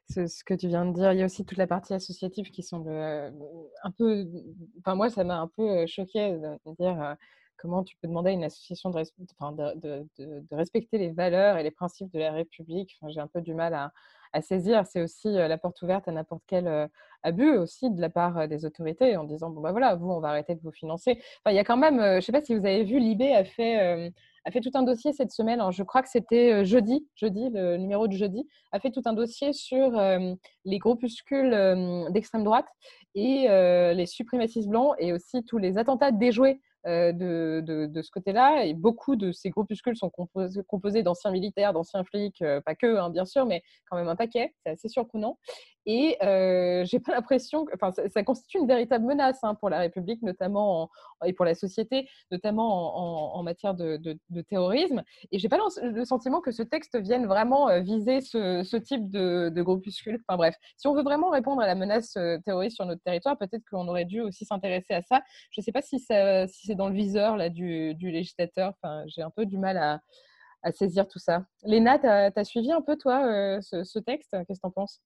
ce, que tu viens de dire. Il y a aussi toute la partie associative qui semble un peu. Enfin, moi, ça m'a un peu choqué de, dire comment tu peux demander à une association de, respecter les valeurs et les principes de la République. J'ai un peu du mal à, à saisir. C'est aussi la porte ouverte à n'importe quel abus aussi de la part des autorités en disant bon bah voilà vous on va arrêter de vous financer. Il y a quand même, je ne sais pas si vous avez vu, Libé a fait a fait tout un dossier cette semaine. je crois que c'était jeudi, jeudi le numéro de jeudi, a fait tout un dossier sur les groupuscules d'extrême droite et les suprémacistes blancs et aussi tous les attentats déjoués euh, de, de, ce côté-là. Et beaucoup de ces groupuscules sont composés, d'anciens militaires, d'anciens flics, euh, pas que, hein, bien sûr, mais quand même un paquet. C'est assez surprenant. Et euh, <laughs> j'ai pas l'impression enfin, ça, constitue une véritable menace hein, pour la République, notamment et pour la société, notamment en, matière de, de, terrorisme. Et j'ai pas le sentiment que ce texte vienne vraiment euh, viser ce, ce type de, de groupuscule. Enfin bref, si on veut vraiment répondre à la menace terroriste sur notre territoire, peut-être qu'on aurait dû aussi s'intéresser à ça. Je sais pas si, si c'est dans le viseur là du, législateur. Enfin, j'ai un peu du mal à, saisir tout ça. Léna, tu as, suivi un peu, toi, euh, ce, ce, texte? Qu'est-ce que tu en penses?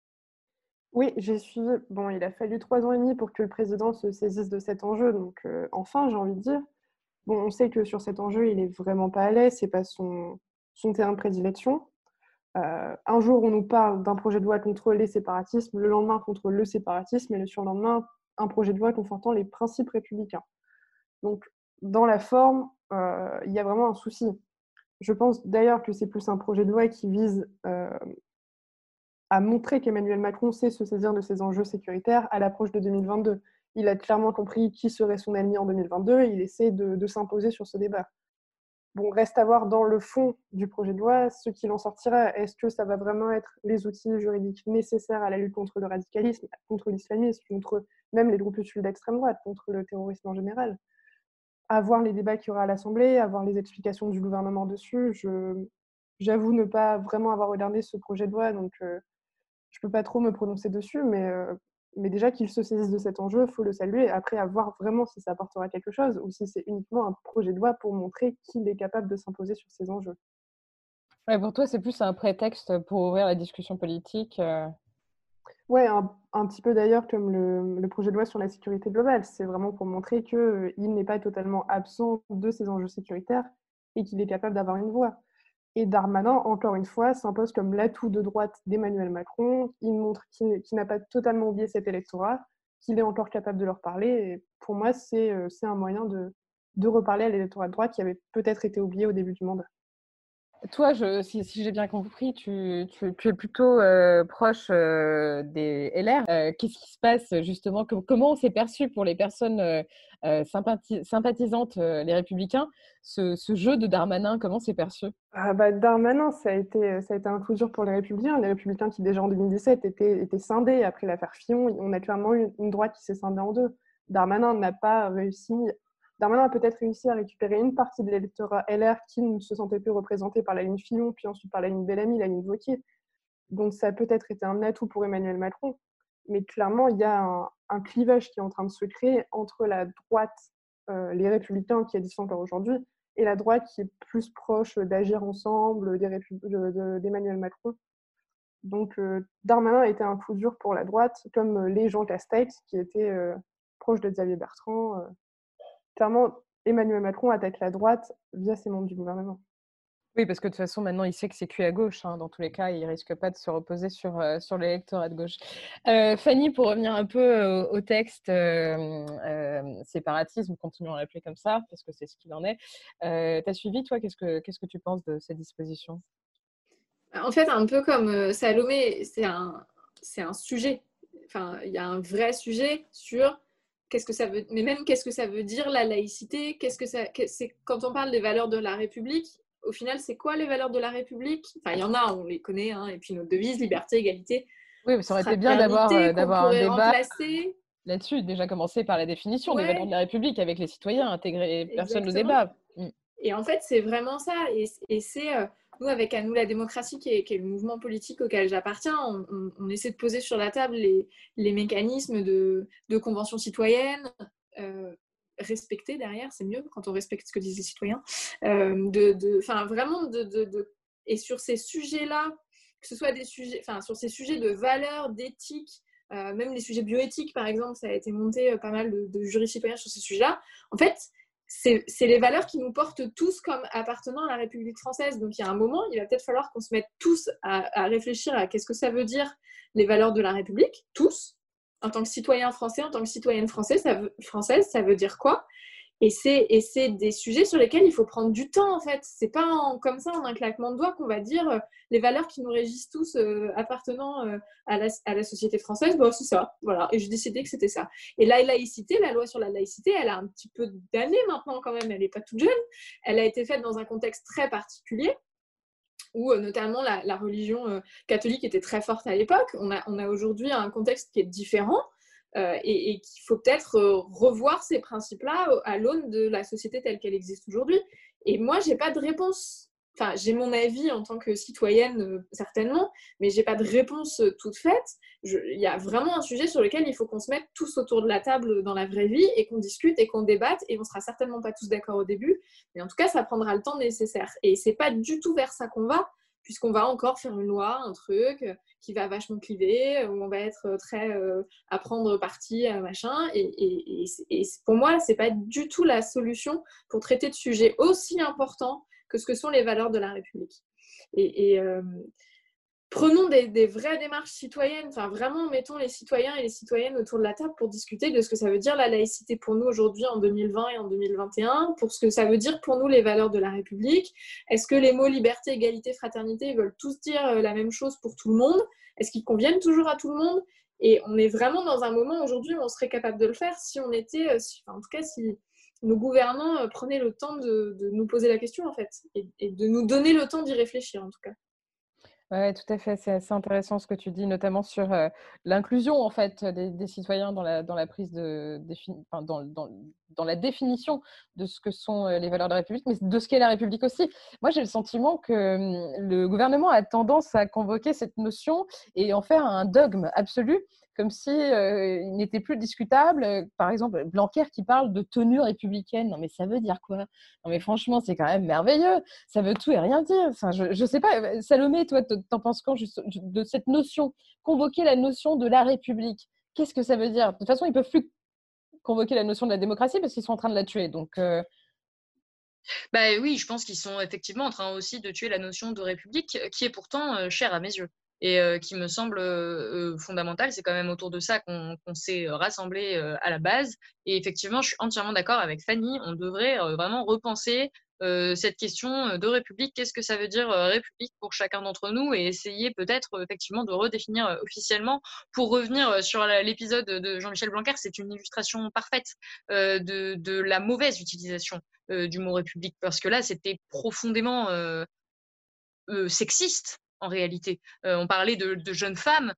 Oui, j'ai suivi. Bon, il a fallu trois ans et demi pour que le président se saisisse de cet enjeu. Donc, euh, enfin, j'ai envie de dire. Bon, on sait que sur cet enjeu, il est vraiment pas à l'aise. C'est pas son, son terrain de prédilection. Euh, un jour, on nous parle d'un projet de loi contre les séparatismes, le lendemain contre le séparatisme, et le surlendemain, un projet de loi confortant les principes républicains. Donc, dans la forme, euh, il y a vraiment un souci. Je pense d'ailleurs que c'est plus un projet de loi qui vise a montré qu'Emmanuel Macron sait se saisir de ces enjeux sécuritaires à l'approche de 2022. Il a clairement compris qui serait son ennemi en 2022 et il essaie de, s'imposer sur ce débat. Bon, reste à voir dans le fond du projet de loi ce qu'il en sortira. Est-ce que ça va vraiment être les outils juridiques nécessaires à la lutte contre le radicalisme, contre l'islamisme, contre même les groupuscules d'extrême droite, contre le terrorisme en général? À voir les débats qu'il y aura à l'Assemblée, à voir les explications du gouvernement dessus. J'avoue ne pas vraiment avoir regardé ce projet de loi, donc euh, je peux pas trop me prononcer dessus, mais, euh, mais déjà qu'il se saisisse de cet enjeu, il faut le saluer. Après, à voir vraiment si ça apportera quelque chose ou si c'est uniquement un projet de loi pour montrer qu'il est capable de s'imposer sur ces enjeux. Ouais, pour toi, c'est plus un prétexte pour ouvrir la discussion politique euh... Oui, un, petit peu d'ailleurs comme le, projet de loi sur la sécurité globale. C'est vraiment pour montrer qu'il euh, n'est pas totalement absent de ces enjeux sécuritaires et qu'il est capable d'avoir une voix. Et Darmanin, encore une fois, s'impose comme l'atout de droite d'Emmanuel Macron. Il montre qu'il n'a pas totalement oublié cet électorat, qu'il est encore capable de leur parler. Et pour moi, c'est euh, un moyen de, de reparler à l'électorat de droite qui avait peut-être été oublié au début du mandat. Toi, si, j'ai bien compris, tu, es plutôt euh, proche euh, des LR. Euh, Qu'est-ce qui se passe justement Comment s'est perçu pour les personnes sympathi sympathisantes, les républicains, ce, jeu de Darmanin Comment c'est perçu? Ah bah, Darmanin, ça a, été, ça a été un coup dur pour les républicains. Les républicains qui, déjà en 2017, étaient, étaient scindés après l'affaire Fillon. On a clairement eu une droite qui s'est scindée en deux. Darmanin n'a pas réussi Darmanin a peut-être réussi à récupérer une partie de l'électorat LR qui ne se sentait plus représenté par la ligne Fillon, puis ensuite par la ligne Bellamy, la ligne Vauquier. Donc ça a peut-être été un atout pour Emmanuel Macron. Mais clairement, il y a un, clivage qui est en train de se créer entre la droite, euh, les républicains qui existent encore aujourd'hui, et la droite qui est plus proche d'agir ensemble d'Emmanuel Macron. Donc euh, Darmanin a été un coup dur pour la droite, comme les gens Castex qui étaient euh, proches de Xavier Bertrand clairement, Emmanuel Macron attaque la droite via ses membres du gouvernement. Oui, parce que de toute façon, maintenant, il sait que c'est cuit à gauche. Hein. Dans tous les cas, il risque pas de se reposer sur, euh, sur l'électorat de gauche. Euh, Fanny, pour revenir un peu euh, au texte euh, séparatisme, continuons à l'appeler comme ça, parce que c'est ce qu'il en est. tu as suivi, toi, qu'est-ce que, qu'est-ce que tu penses de ces dispositions? En fait, un peu comme Salomé, c'est un, c'est un sujet enfin, il y a un vrai sujet sur qu'est-ce que ça veut, mais même qu'est-ce que ça veut dire la laïcité, qu'est-ce que ça, c'est quand on parle des valeurs de la République. Au final, c'est quoi les valeurs de la République? Enfin, il y en a, on les connaît, hein, et puis notre devise, liberté, égalité. Oui, mais ça aurait été bien d'avoir euh, d'avoir un débat là-dessus. Déjà commencer par la définition des valeurs de la République avec les citoyens, intégrer personne au débat. Mm. Et en fait, c'est vraiment ça. Et, et c'est euh, nous, avec À nous la démocratie, qui est, le mouvement politique auquel j'appartiens, on, essaie de poser sur la table les, mécanismes de, convention citoyenne, euh, respecter derrière, c'est mieux quand on respecte ce que disent les citoyens. Euh, de, vraiment, de, et sur ces sujets-là, que ce soit des sujets, enfin, sur ces sujets de valeurs, d'éthique, euh, même les sujets bioéthiques, par exemple, ça a été monté pas mal de, de jurys citoyens sur ces sujets-là. En fait, c'est les valeurs qui nous portent tous comme appartenant à la République française. Donc il y a un moment, il va peut-être falloir qu'on se mette tous à, réfléchir à qu'est-ce que ça veut dire les valeurs de la République, tous, en tant que citoyen français, en tant que citoyenne française, française, ça veut dire quoi? Et c'est des sujets sur lesquels il faut prendre du temps, en fait. C'est pas comme ça, en un claquement de doigts, qu'on va dire euh, les valeurs qui nous régissent tous euh, appartenant euh, à, la, société française, bon, c'est ça, voilà. Et je décidé que c'était ça. Et la laïcité, la loi sur la laïcité, elle a un petit peu d'années maintenant, quand même. Elle n'est pas toute jeune. Elle a été faite dans un contexte très particulier où notamment la, religion catholique était très forte à l'époque. On a aujourd'hui un contexte qui est différent. Euh, et, qu'il faut peut-être euh, revoir ces principes-là à l'aune de la société telle qu'elle existe aujourd'hui. Et moi, j'ai pas de réponse. Enfin, j'ai mon avis en tant que citoyenne, euh, certainement, mais j'ai pas de réponse toute faite. Il y a vraiment un sujet sur lequel il faut qu'on se mette tous autour de la table dans la vraie vie et qu'on discute et qu'on débatte. Et on sera certainement pas tous d'accord au début, mais en tout cas, ça prendra le temps nécessaire. Et c'est pas du tout vers ça qu'on va puisqu'on va encore faire une loi, un truc euh, qui va vachement cliver, où on va être euh, très euh, à prendre parti, machin. Et, pour moi, c'est pas du tout la solution pour traiter de sujets aussi importants que ce que sont les valeurs de la République. Et, prenons des, vraies démarches citoyennes, enfin vraiment mettons les citoyens et les citoyennes autour de la table pour discuter de ce que ça veut dire la laïcité pour nous aujourd'hui en 2020 et en 2021, pour ce que ça veut dire pour nous les valeurs de la République. Est-ce que les mots liberté, égalité, fraternité veulent tous dire euh, la même chose pour tout le monde? Est-ce qu'ils conviennent toujours à tout le monde? Et on est vraiment dans un moment aujourd'hui où on serait capable de le faire si on était, euh, en tout cas si nos gouvernants euh, prenaient le temps de, nous poser la question en fait et de nous donner le temps d'y réfléchir en tout cas. Oui, tout à fait. C'est assez intéressant ce que tu dis, notamment sur l'inclusion en fait des, citoyens dans la, prise de dans, la définition de ce que sont les valeurs de la République, mais de ce qu'est la République aussi. Moi, j'ai le sentiment que le gouvernement a tendance à convoquer cette notion et en faire un dogme absolu comme si euh, il n'était plus discutable. Euh, par exemple, Blanquer qui parle de tenue républicaine. Non, mais ça veut dire quoi? Non, mais franchement, c'est quand même merveilleux. Ça veut tout et rien dire. Enfin, je ne sais pas. Euh, Salomé, toi, t'en penses quand de cette notion? Convoquer la notion de la République. Qu'est-ce que ça veut dire? De toute façon, ils peuvent plus convoquer la notion de la démocratie parce qu'ils sont en train de la tuer. Donc. Bah oui, je pense qu'ils sont effectivement en train aussi de tuer la notion de république, qui est pourtant chère à mes yeux et qui me semble fondamental. C'est quand même autour de ça qu'on s'est rassemblé à la base. Et effectivement, je suis entièrement d'accord avec Fanny. On devrait vraiment repenser cette question de République. Qu'est-ce que ça veut dire République pour chacun d'entre nous? Et essayer peut-être effectivement de redéfinir officiellement. Pour revenir sur l'épisode de Jean-Michel Blanquer, c'est une illustration parfaite de, la mauvaise utilisation du mot République parce que là, c'était profondément sexiste en réalité. Euh, on parlait de, jeunes femmes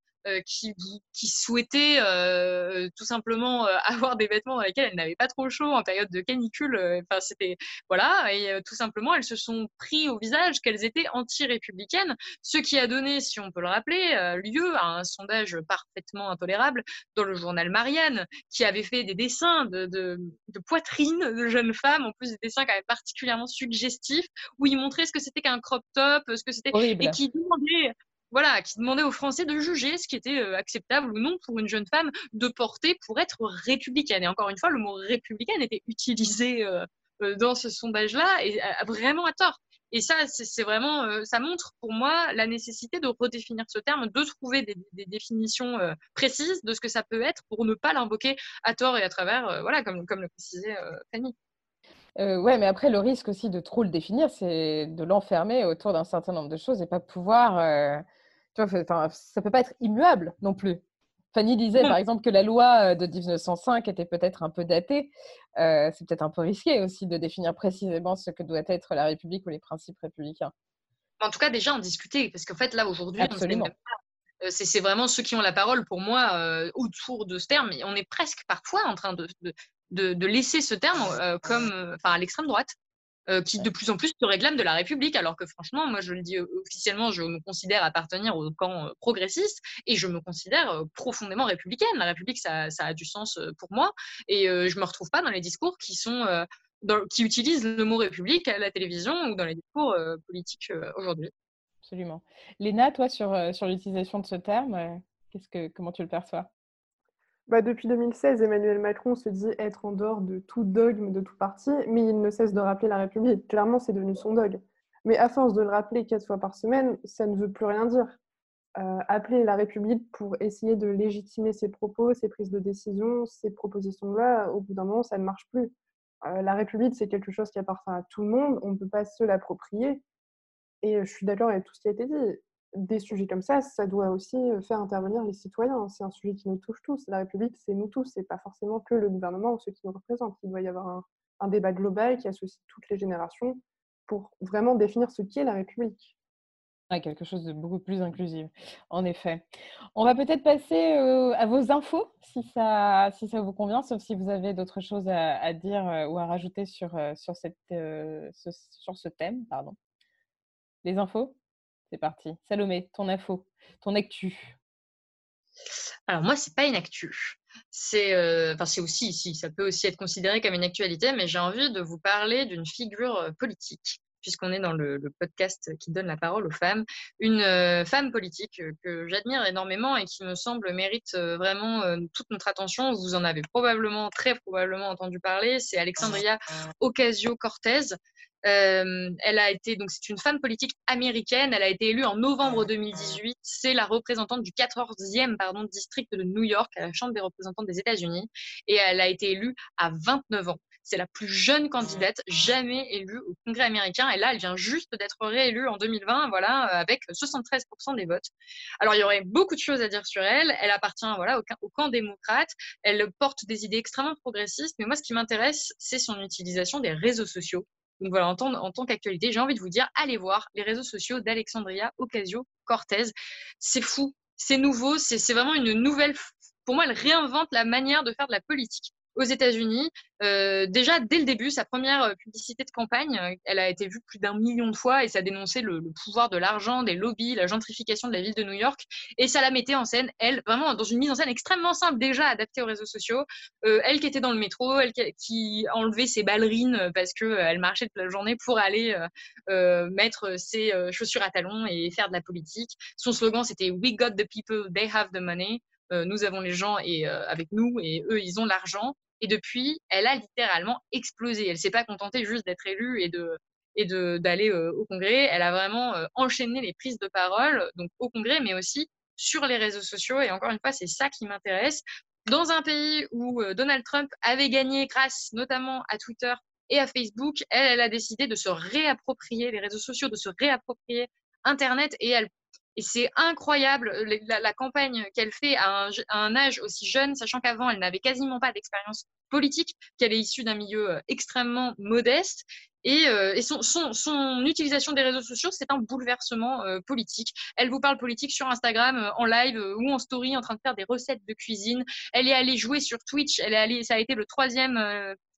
qui, qui souhaitaient euh, tout simplement euh, <laughs> avoir des vêtements dans lesquels elles n'avaient pas trop chaud en période de canicule. Enfin, c'était voilà, et tout simplement elles se sont pris au visage qu'elles étaient anti-républicaines, ce qui a donné, si on peut le rappeler, lieu à un sondage parfaitement intolérable dans le journal Marianne, qui avait fait des dessins de, de, de poitrine de jeunes femmes, en plus des dessins quand même particulièrement suggestifs, où ils montraient ce que c'était qu'un crop top, ce que c'était, et qui demandaient voilà, qui demandait aux Français de juger ce qui était euh, acceptable ou non pour une jeune femme de porter pour être républicaine. Et encore une fois, le mot républicaine était utilisé euh, euh, dans ce sondage-là et vraiment à tort. Et ça, c'est vraiment, ça montre pour moi la nécessité de redéfinir ce terme, de trouver des, définitions précises de ce que ça peut être pour ne pas l'invoquer à tort et à travers, voilà, comme, comme le précisait Fanny. Euh, ouais, mais après, le risque aussi de trop le définir, c'est de l'enfermer autour d'un certain nombre de choses et pas pouvoir tu vois, ça peut pas être immuable non plus. Fanny disait par exemple que la loi de 1905 était peut-être un peu datée. c'est peut-être un peu risqué aussi de définir précisément ce que doit être la République ou les principes républicains. En tout cas, déjà en discuter, parce qu'en fait, là, aujourd'hui, c'est vraiment ceux qui ont la parole pour moi autour de ce terme. On est presque parfois en train de, de, laisser ce terme comme, enfin, à l'extrême droite. Euh, qui de plus en plus se réclament de la République, alors que franchement, moi je le dis officiellement, je me considère appartenir au camp euh, progressiste et je me considère euh, profondément républicaine. La République, ça, a du sens pour moi et je me retrouve pas dans les discours qui sont qui utilisent le mot République à la télévision ou dans les discours politiques aujourd'hui. Absolument. Léna, toi, sur, sur l'utilisation de ce terme, qu'est-ce que, comment tu le perçois? Bah, depuis 2016, Emmanuel Macron se dit être en dehors de tout dogme, de tout parti, mais il ne cesse de rappeler la République. Clairement, c'est devenu son dogme. Mais à force de le rappeler quatre fois par semaine, ça ne veut plus rien dire. Euh, appeler la République pour essayer de légitimer ses propos, ses prises de décision, ses propositions-là, au bout d'un moment, ça ne marche plus. Euh, la République, c'est quelque chose qui appartient à tout le monde, on ne peut pas se l'approprier. Et je suis d'accord avec tout ce qui a été dit des sujets comme ça, ça doit aussi faire intervenir les citoyens. C'est un sujet qui nous touche tous. La République, c'est nous tous. C'est pas forcément que le gouvernement ou ceux qui nous représentent. Il doit y avoir un, débat global qui associe toutes les générations pour vraiment définir ce qu'est la République. quelque chose de beaucoup plus inclusif, en effet. On va peut-être passer à vos infos, si ça, si ça vous convient, sauf si vous avez d'autres choses à, dire ou à rajouter sur, sur, cette, sur ce thème. Pardon. Les infos? C'est parti. Salomé, ton info, ton actu. Alors moi, c'est pas une actu. C'est, euh, enfin, c'est aussi, si, ça peut aussi être considéré comme une actualité, mais j'ai envie de vous parler d'une figure euh, politique, puisqu'on est dans le, podcast qui donne la parole aux femmes. Une euh, femme politique que j'admire énormément et qui me semble mérite vraiment toute notre attention. Vous en avez probablement, très probablement entendu parler. C'est Alexandria Ocasio-Cortez. Euh, elle a été donc c'est une femme politique américaine. Elle a été élue en novembre 2018. C'est la représentante du 14e pardon district de New York à la Chambre des représentants des États-Unis et elle a été élue à 29 ans. C'est la plus jeune candidate jamais élue au Congrès américain. Et là, elle vient juste d'être réélue en 2020, voilà, avec 73% des votes. Alors, il y aurait beaucoup de choses à dire sur elle. Elle appartient, voilà, au, au camp démocrate. Elle porte des idées extrêmement progressistes. Mais moi, ce qui m'intéresse, c'est son utilisation des réseaux sociaux donc voilà, en tant, qu'actualité, j'ai envie de vous dire, allez voir les réseaux sociaux d'Alexandria Ocasio-Cortez. C'est fou, c'est nouveau, c'est vraiment une nouvelle. Pour moi, elle réinvente la manière de faire de la politique aux États-Unis. Euh, déjà, dès le début, sa première euh, publicité de campagne, euh, elle a été vue plus d'un million de fois et ça dénonçait le, pouvoir de l'argent, des lobbies, la gentrification de la ville de New York. Et ça la mettait en scène, elle, vraiment dans une mise en scène extrêmement simple, déjà adaptée aux réseaux sociaux. elle qui était dans le métro, elle qui, enlevait ses ballerines parce qu'elle marchait toute la journée pour aller mettre ses chaussures à talons et faire de la politique. Son slogan, c'était We got the people, they have the money. Nous avons les gens et avec nous et eux ils ont l'argent. Et depuis, elle a littéralement explosé. Elle s'est pas contentée juste d'être élue et de d'aller euh, au Congrès. Elle a vraiment enchaîné les prises de parole, donc au Congrès, mais aussi sur les réseaux sociaux. Et encore une fois, c'est ça qui m'intéresse. Dans un pays où Donald Trump avait gagné grâce notamment à Twitter et à Facebook, elle, elle a décidé de se réapproprier les réseaux sociaux, de se réapproprier Internet et elle et c'est incroyable euh, la, campagne qu'elle fait à un, âge aussi jeune, sachant qu'avant, elle n'avait quasiment pas d'expérience politique, qu'elle est issue d'un milieu euh, extrêmement modeste. Et, euh, son, utilisation des réseaux sociaux, c'est un bouleversement politique. Elle vous parle politique sur Instagram, en live ou en story, en train de faire des recettes de cuisine. Elle est allée jouer sur Twitch. Elle est allée, ça a été le troisième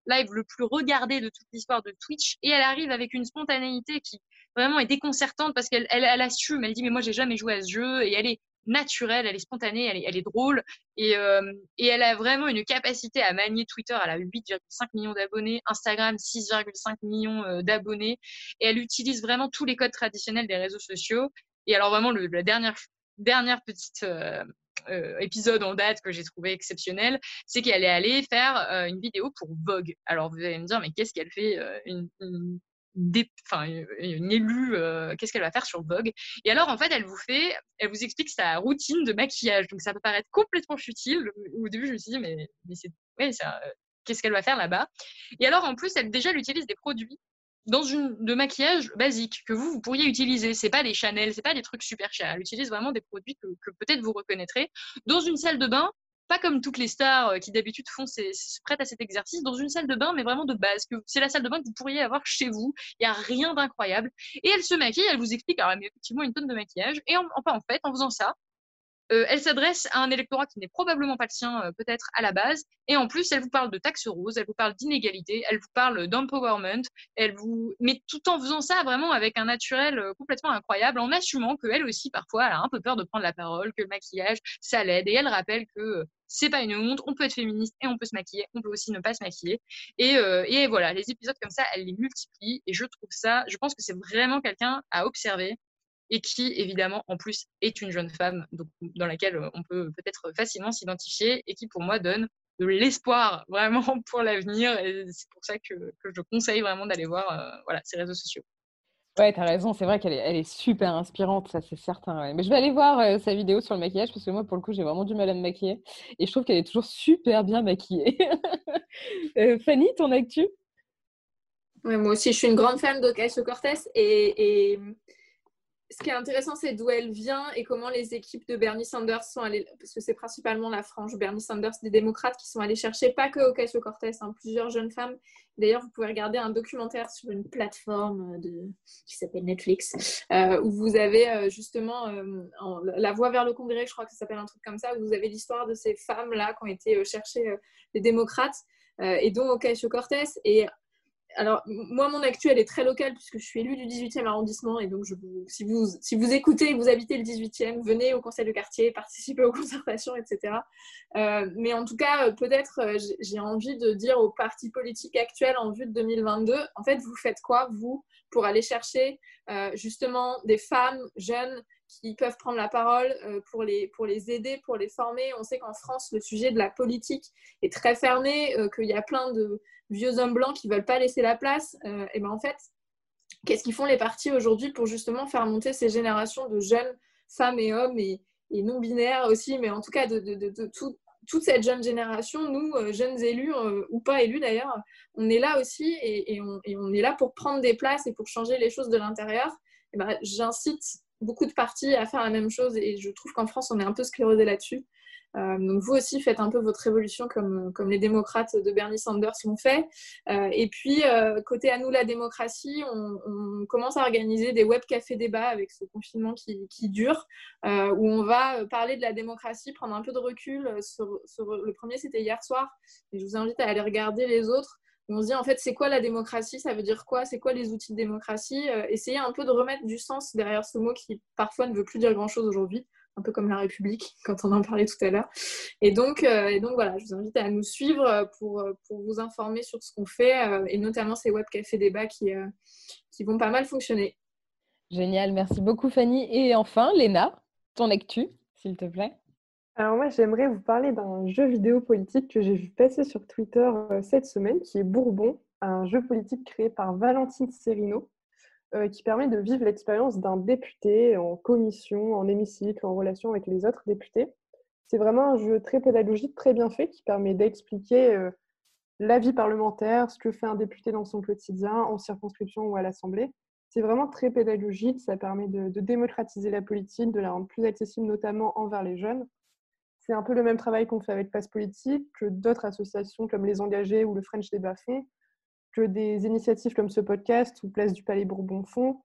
live le plus regardé de toute l'histoire de Twitch. Et elle arrive avec une spontanéité qui, vraiment est déconcertante parce qu'elle elle, elle assume, elle dit mais moi j'ai jamais joué à ce jeu et elle est naturelle, elle est spontanée, elle est, elle est drôle et, euh, et, elle a vraiment une capacité à manier Twitter. Elle a 8,5 millions d'abonnés, Instagram 6,5 millions euh, d'abonnés et elle utilise vraiment tous les codes traditionnels des réseaux sociaux. Et alors vraiment la dernière dernière petite euh, épisode en date que j'ai trouvé exceptionnel, c'est qu'elle est allée faire une vidéo pour Vogue. Alors vous allez me dire mais qu'est-ce qu'elle fait une une élue, euh, qu'est-ce qu'elle va faire sur Vogue? Et alors, en fait, elle vous fait, elle vous explique sa routine de maquillage. Donc, ça peut paraître complètement futile. Au début, je me suis dit, mais, c'est, ça, qu'est-ce qu'elle va faire là-bas? Et alors, en plus, elle déjà, elle des produits dans une de maquillage basique que vous, vous pourriez utiliser. C'est pas des Chanel, c'est pas des trucs super chers. Elle utilise vraiment des produits que, peut-être vous reconnaîtrez. Dans une salle de bain, pas comme toutes les stars euh, qui d'habitude font se prêtent à cet exercice, dans une salle de bain, mais vraiment de base. que C'est la salle de bain que vous pourriez avoir chez vous. Il n'y a rien d'incroyable. Et elle se maquille, elle vous explique, alors elle met effectivement une tonne de maquillage. Et en, enfin, en fait, en faisant ça, euh, elle s'adresse à un électorat qui n'est probablement pas le sien, euh, peut-être à la base. Et en plus, elle vous parle de taxes roses, elle vous parle d'inégalité, elle vous parle d'empowerment, elle vous, mais tout en faisant ça vraiment avec un naturel euh, complètement incroyable, en assumant qu'elle aussi, parfois, elle a un peu peur de prendre la parole, que le maquillage, ça l'aide. Et elle rappelle que c'est pas une honte, on peut être féministe et on peut se maquiller, on peut aussi ne pas se maquiller. Et, et voilà, les épisodes comme ça, elle les multiplie. Et je trouve ça, je pense que c'est vraiment quelqu'un à observer et qui, évidemment, en plus, est une jeune femme donc, dans laquelle euh, on peut peut-être facilement s'identifier et qui, pour moi, donne de l'espoir <laughs> vraiment pour l'avenir. Et c'est pour ça que, que, je conseille vraiment d'aller voir euh, voilà, ces réseaux sociaux. Ouais, t'as raison, c'est vrai qu'elle est, elle est super inspirante, ça c'est certain. Mais je vais aller voir euh, sa vidéo sur le maquillage parce que moi, pour le coup, j'ai vraiment du mal à me maquiller et je trouve qu'elle est toujours super bien maquillée. <laughs> Fanny, ton actu? Ouais, Moi aussi, je suis une grande fan d'Ocasio-Cortez et, et ce qui est intéressant, c'est d'où elle vient et comment les équipes de Bernie Sanders sont allées, parce que c'est principalement la frange Bernie Sanders des démocrates qui sont allés chercher, pas que Ocasio-Cortez, hein, plusieurs jeunes femmes. D'ailleurs, vous pouvez regarder un documentaire sur une plateforme de, qui s'appelle Netflix, euh, où vous avez euh, justement euh, La Voie vers le Congrès, je crois que ça s'appelle un truc comme ça, où vous avez l'histoire de ces femmes-là qui ont été chercher les démocrates et dont Ocasio-Cortez. Et alors, moi, mon actu, elle est très locale puisque je suis élue du 18e arrondissement. Et donc, si, vous, si vous écoutez et vous habitez le 18e, venez au conseil de quartier, participez aux <laughs> concertations, etc. Euh, mais en tout cas, euh, peut-être, euh, j'ai envie de dire aux partis politiques actuels en vue de 2022, en fait, vous faites quoi, vous, pour aller chercher justement des femmes jeunes qui peuvent prendre la parole pour, les, pour les aider, pour les former. On sait qu'en France, le sujet de la politique est très fermé, qu'il y a plein de vieux hommes blancs qui veulent pas laisser la place, euh, et ben en fait, qu'est-ce qu'ils font les partis aujourd'hui pour justement faire monter ces générations de jeunes femmes et hommes et, non binaires aussi, mais en tout cas de, toute cette jeune génération, nous, euh, jeunes élus euh, ou pas élus d'ailleurs, on est là aussi et, on, est là pour prendre des places et pour changer les choses de l'intérieur. Ben, J'incite beaucoup de partis à faire la même chose et je trouve qu'en France, on est un peu sclérosé là-dessus. Euh, donc vous aussi faites un peu votre révolution comme, comme les démocrates de Bernie Sanders l'ont fait. Euh, et puis euh, côté à nous la démocratie, on, commence à organiser des web cafés débats avec ce confinement qui, qui dure, où on va parler de la démocratie, prendre un peu de recul. Le premier c'était hier soir, et je vous invite à aller regarder les autres. On se dit en fait c'est quoi la démocratie, ça veut dire quoi, c'est quoi les outils de démocratie? Essayez un peu de remettre du sens derrière ce mot qui parfois ne veut plus dire grand chose aujourd'hui un peu comme la République, <laughs> quand on en parlait tout à l'heure. Et donc, euh, et donc voilà, je vous invite à nous suivre pour, pour vous informer sur ce qu'on fait, euh, et notamment ces web cafés débats qui, euh, qui vont pas mal fonctionner. Génial, merci beaucoup Fanny. Et enfin, Léna, ton actu, s'il te plaît. Alors moi, j'aimerais vous parler d'un jeu vidéo politique que j'ai vu passer sur Twitter cette semaine, qui est Bourbon, un jeu politique créé par Valentine Serino. Euh, qui permet de vivre l'expérience d'un député en commission, en hémicycle, en relation avec les autres députés. C'est vraiment un jeu très pédagogique, très bien fait, qui permet d'expliquer euh, la vie parlementaire, ce que fait un député dans son quotidien, en circonscription ou à l'Assemblée. C'est vraiment très pédagogique, ça permet de, démocratiser la politique, de la rendre plus accessible, notamment envers les jeunes. C'est un peu le même travail qu'on fait avec Passe Politique, que d'autres associations comme Les Engagés ou le French Débat font, que des initiatives comme ce podcast ou Place du Palais Bourbon font.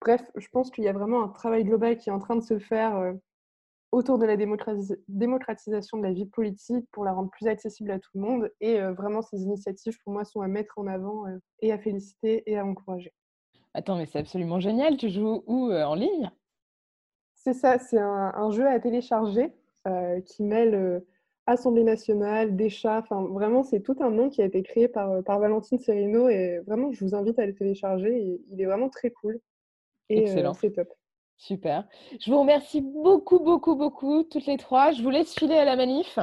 Bref, je pense qu'il y a vraiment un travail global qui est en train de se faire euh, autour de la démocratisation de la vie politique pour la rendre plus accessible à tout le monde. Et euh, vraiment, ces initiatives, pour moi, sont à mettre en avant euh, et à féliciter et à encourager. Attends, mais c'est absolument génial. Tu joues où En ligne? C'est ça, c'est un, un, jeu à télécharger qui mêle Assemblée nationale, des chats. Enfin, vraiment, c'est tout un monde qui a été créé par, euh, par Valentine Serino et vraiment, je vous invite à le télécharger. il est vraiment très cool. Et euh, Excellent. c'est top. Super. Je vous remercie beaucoup, beaucoup, beaucoup, toutes les trois. Je vous laisse filer à la manif.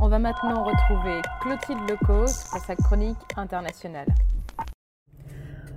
On va maintenant retrouver Clotilde Lecos pour sa chronique internationale.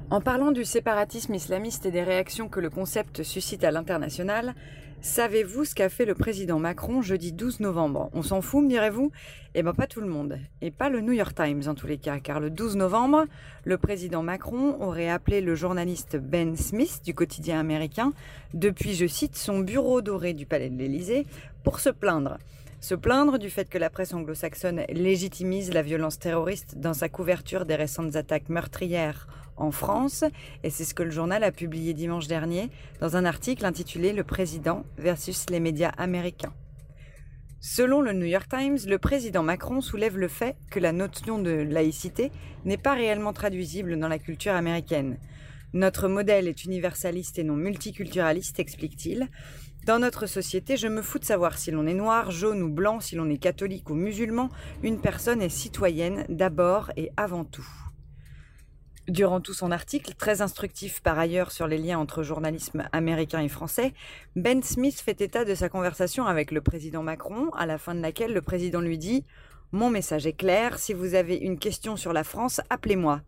En parlant du séparatisme islamiste et des réactions que le concept suscite à l'international, savez-vous ce qu'a fait le président Macron jeudi 12 novembre? On s'en fout, me direz-vous? Eh bien pas tout le monde, et pas le New York Times en tous les cas, car le 12 novembre, le président Macron aurait appelé le journaliste Ben Smith du quotidien américain depuis, je cite, son bureau doré du palais de l'Élysée pour se plaindre. Se plaindre du fait que la presse anglo-saxonne légitimise la violence terroriste dans sa couverture des récentes attaques meurtrières en France, et c'est ce que le journal a publié dimanche dernier dans un article intitulé Le président versus les médias américains. Selon le New York Times, le président Macron soulève le fait que la notion de laïcité n'est pas réellement traduisible dans la culture américaine. Notre modèle est universaliste et non multiculturaliste, explique-t-il. Dans notre société, je me fous de savoir si l'on est noir, jaune ou blanc, si l'on est catholique ou musulman, une personne est citoyenne d'abord et avant tout. Durant tout son article, très instructif par ailleurs sur les liens entre journalisme américain et français, Ben Smith fait état de sa conversation avec le président Macron, à la fin de laquelle le président lui dit Mon message est clair, si vous avez une question sur la France, appelez-moi.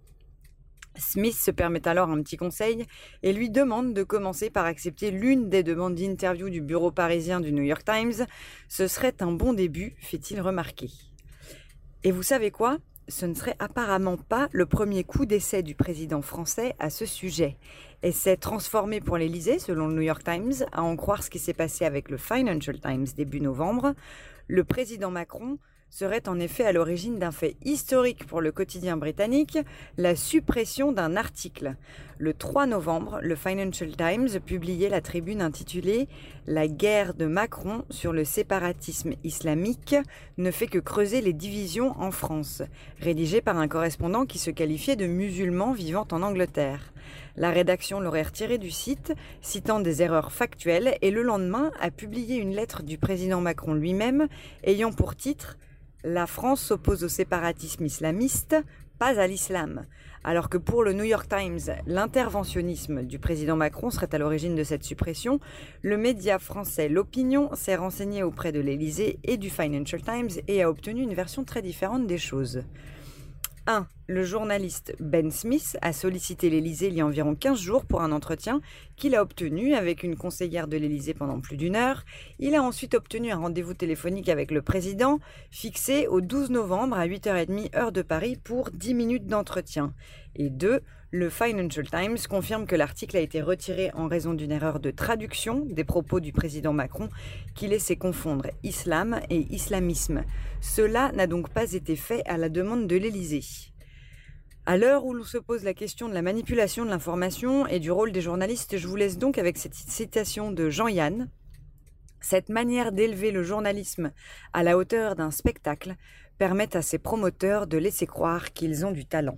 Smith se permet alors un petit conseil et lui demande de commencer par accepter l'une des demandes d'interview du bureau parisien du New York Times. Ce serait un bon début, fait-il remarquer. Et vous savez quoi? Ce ne serait apparemment pas le premier coup d'essai du président français à ce sujet. Essai transformé pour l'Élysée, selon le New York Times, à en croire ce qui s'est passé avec le Financial Times début novembre. Le président Macron serait en effet à l'origine d'un fait historique pour le quotidien britannique, la suppression d'un article. Le 3 novembre, le Financial Times publiait la tribune intitulée La guerre de Macron sur le séparatisme islamique ne fait que creuser les divisions en France, rédigée par un correspondant qui se qualifiait de musulman vivant en Angleterre. La rédaction l'aurait retiré du site, citant des erreurs factuelles, et le lendemain a publié une lettre du président Macron lui-même ayant pour titre la France s'oppose au séparatisme islamiste, pas à l'islam. Alors que pour le New York Times, l'interventionnisme du président Macron serait à l'origine de cette suppression, le média français L'Opinion s'est renseigné auprès de l'Élysée et du Financial Times et a obtenu une version très différente des choses. 1. Le journaliste Ben Smith a sollicité l'Élysée il y a environ 15 jours pour un entretien qu'il a obtenu avec une conseillère de l'Élysée pendant plus d'une heure. Il a ensuite obtenu un rendez-vous téléphonique avec le président fixé au 12 novembre à 8h30 heure de Paris pour 10 minutes d'entretien. Et 2. Le Financial Times confirme que l'article a été retiré en raison d'une erreur de traduction des propos du président Macron qui laissait confondre islam et islamisme. Cela n'a donc pas été fait à la demande de l'Élysée. À l'heure où l'on se pose la question de la manipulation de l'information et du rôle des journalistes, je vous laisse donc avec cette citation de Jean-Yann. Cette manière d'élever le journalisme à la hauteur d'un spectacle permet à ses promoteurs de laisser croire qu'ils ont du talent.